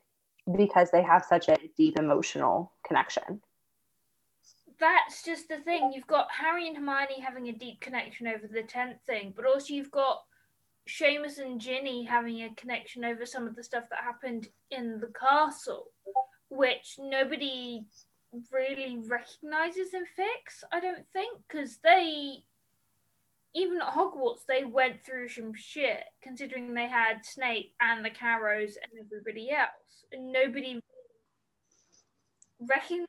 because they have such a deep emotional connection that's just the thing. You've got Harry and Hermione having a deep connection over the tent thing, but also you've got Seamus and Ginny having a connection over some of the stuff that happened in the castle, which nobody really recognizes in Fics, I don't think, because they, even at Hogwarts, they went through some shit, considering they had Snape and the Carrows and everybody else, and nobody recognized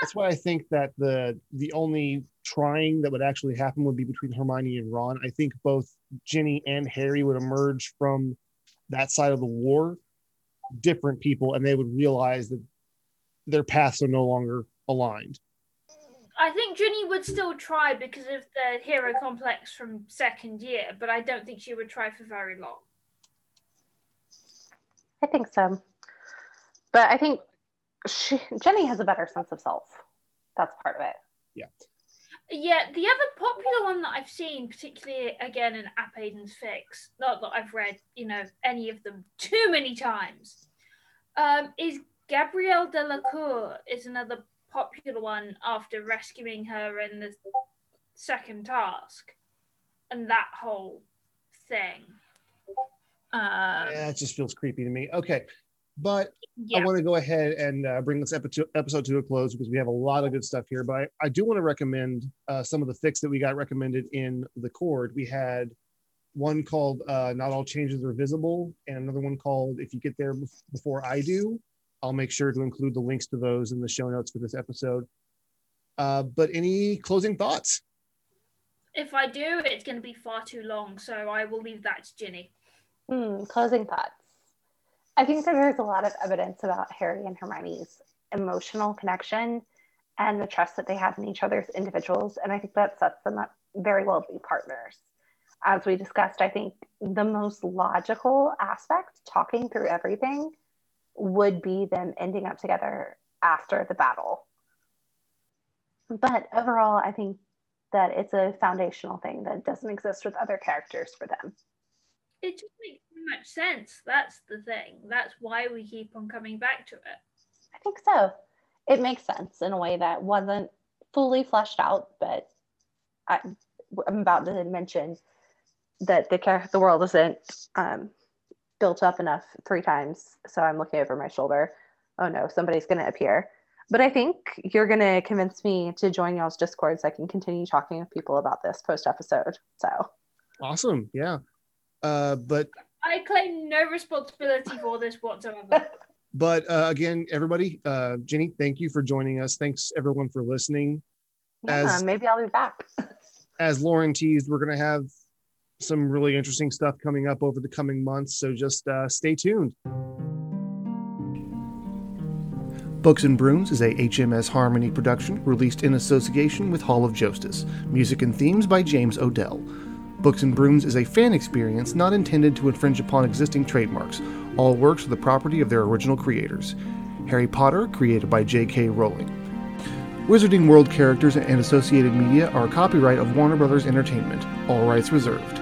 that's why I think that the the only trying that would actually happen would be between Hermione and Ron. I think both Ginny and Harry would emerge from that side of the war different people and they would realize that their paths are no longer aligned. I think Ginny would still try because of the hero complex from second year, but I don't think she would try for very long. I think so. But I think she, Ginny has a better sense of self. That's part of it. Yeah. Yeah, the other popular one that I've seen, particularly again in Hap Aiden's fics, not that I've read, you know, any of them too many times, um, is Gabrielle Delacour is another popular one after rescuing her in the second task and that whole thing. Um, yeah, it just feels creepy to me. Okay, but yeah. I want to go ahead and uh, bring this episode to a close because we have a lot of good stuff here. But I, I do want to recommend uh, some of the fics that we got recommended in the cord. We had one called uh, Not All Changes Are Visible, and another one called If You Get There Before I Do. I'll make sure to include the links to those in the show notes for this episode. Uh, but any closing thoughts? if I do, it's going to be far too long, so I will leave that to Ginny. Hmm, closing thoughts. I think that there's a lot of evidence about Harry and Hermione's emotional connection and the trust that they have in each other's individuals. And I think that sets them up very well to be partners. As we discussed, I think the most logical aspect, talking through everything, would be them ending up together after the battle. But overall, I think that it's a foundational thing that doesn't exist with other characters for them. It just makes much sense. That's the thing. That's why we keep on coming back to it. I think so. It makes sense in a way that wasn't fully fleshed out, but I, am about to mention that the the world isn't um, built up enough three times. So I'm looking over my shoulder. Oh no, somebody's going to appear. But I think you're going to convince me to join y'all's Discord so I can continue talking with people about this post episode. So awesome. Yeah. Uh, but I claim no responsibility for this whatsoever. but uh, again, everybody, uh, Jenny, thank you for joining us. Thanks everyone for listening. Yeah, as, maybe I'll be back. as Lauren teased, we're going to have some really interesting stuff coming up over the coming months. So just uh, stay tuned. Books and Brooms is a HMS Harmony production released in association with Hall of Justice. Music and themes by James Odell. Books and Brooms is a fan experience not intended to infringe upon existing trademarks. All works are the property of their original creators. Harry Potter, created by J.K. Rowling. Wizarding World characters and associated media are copyright of Warner Brothers Entertainment, all rights reserved.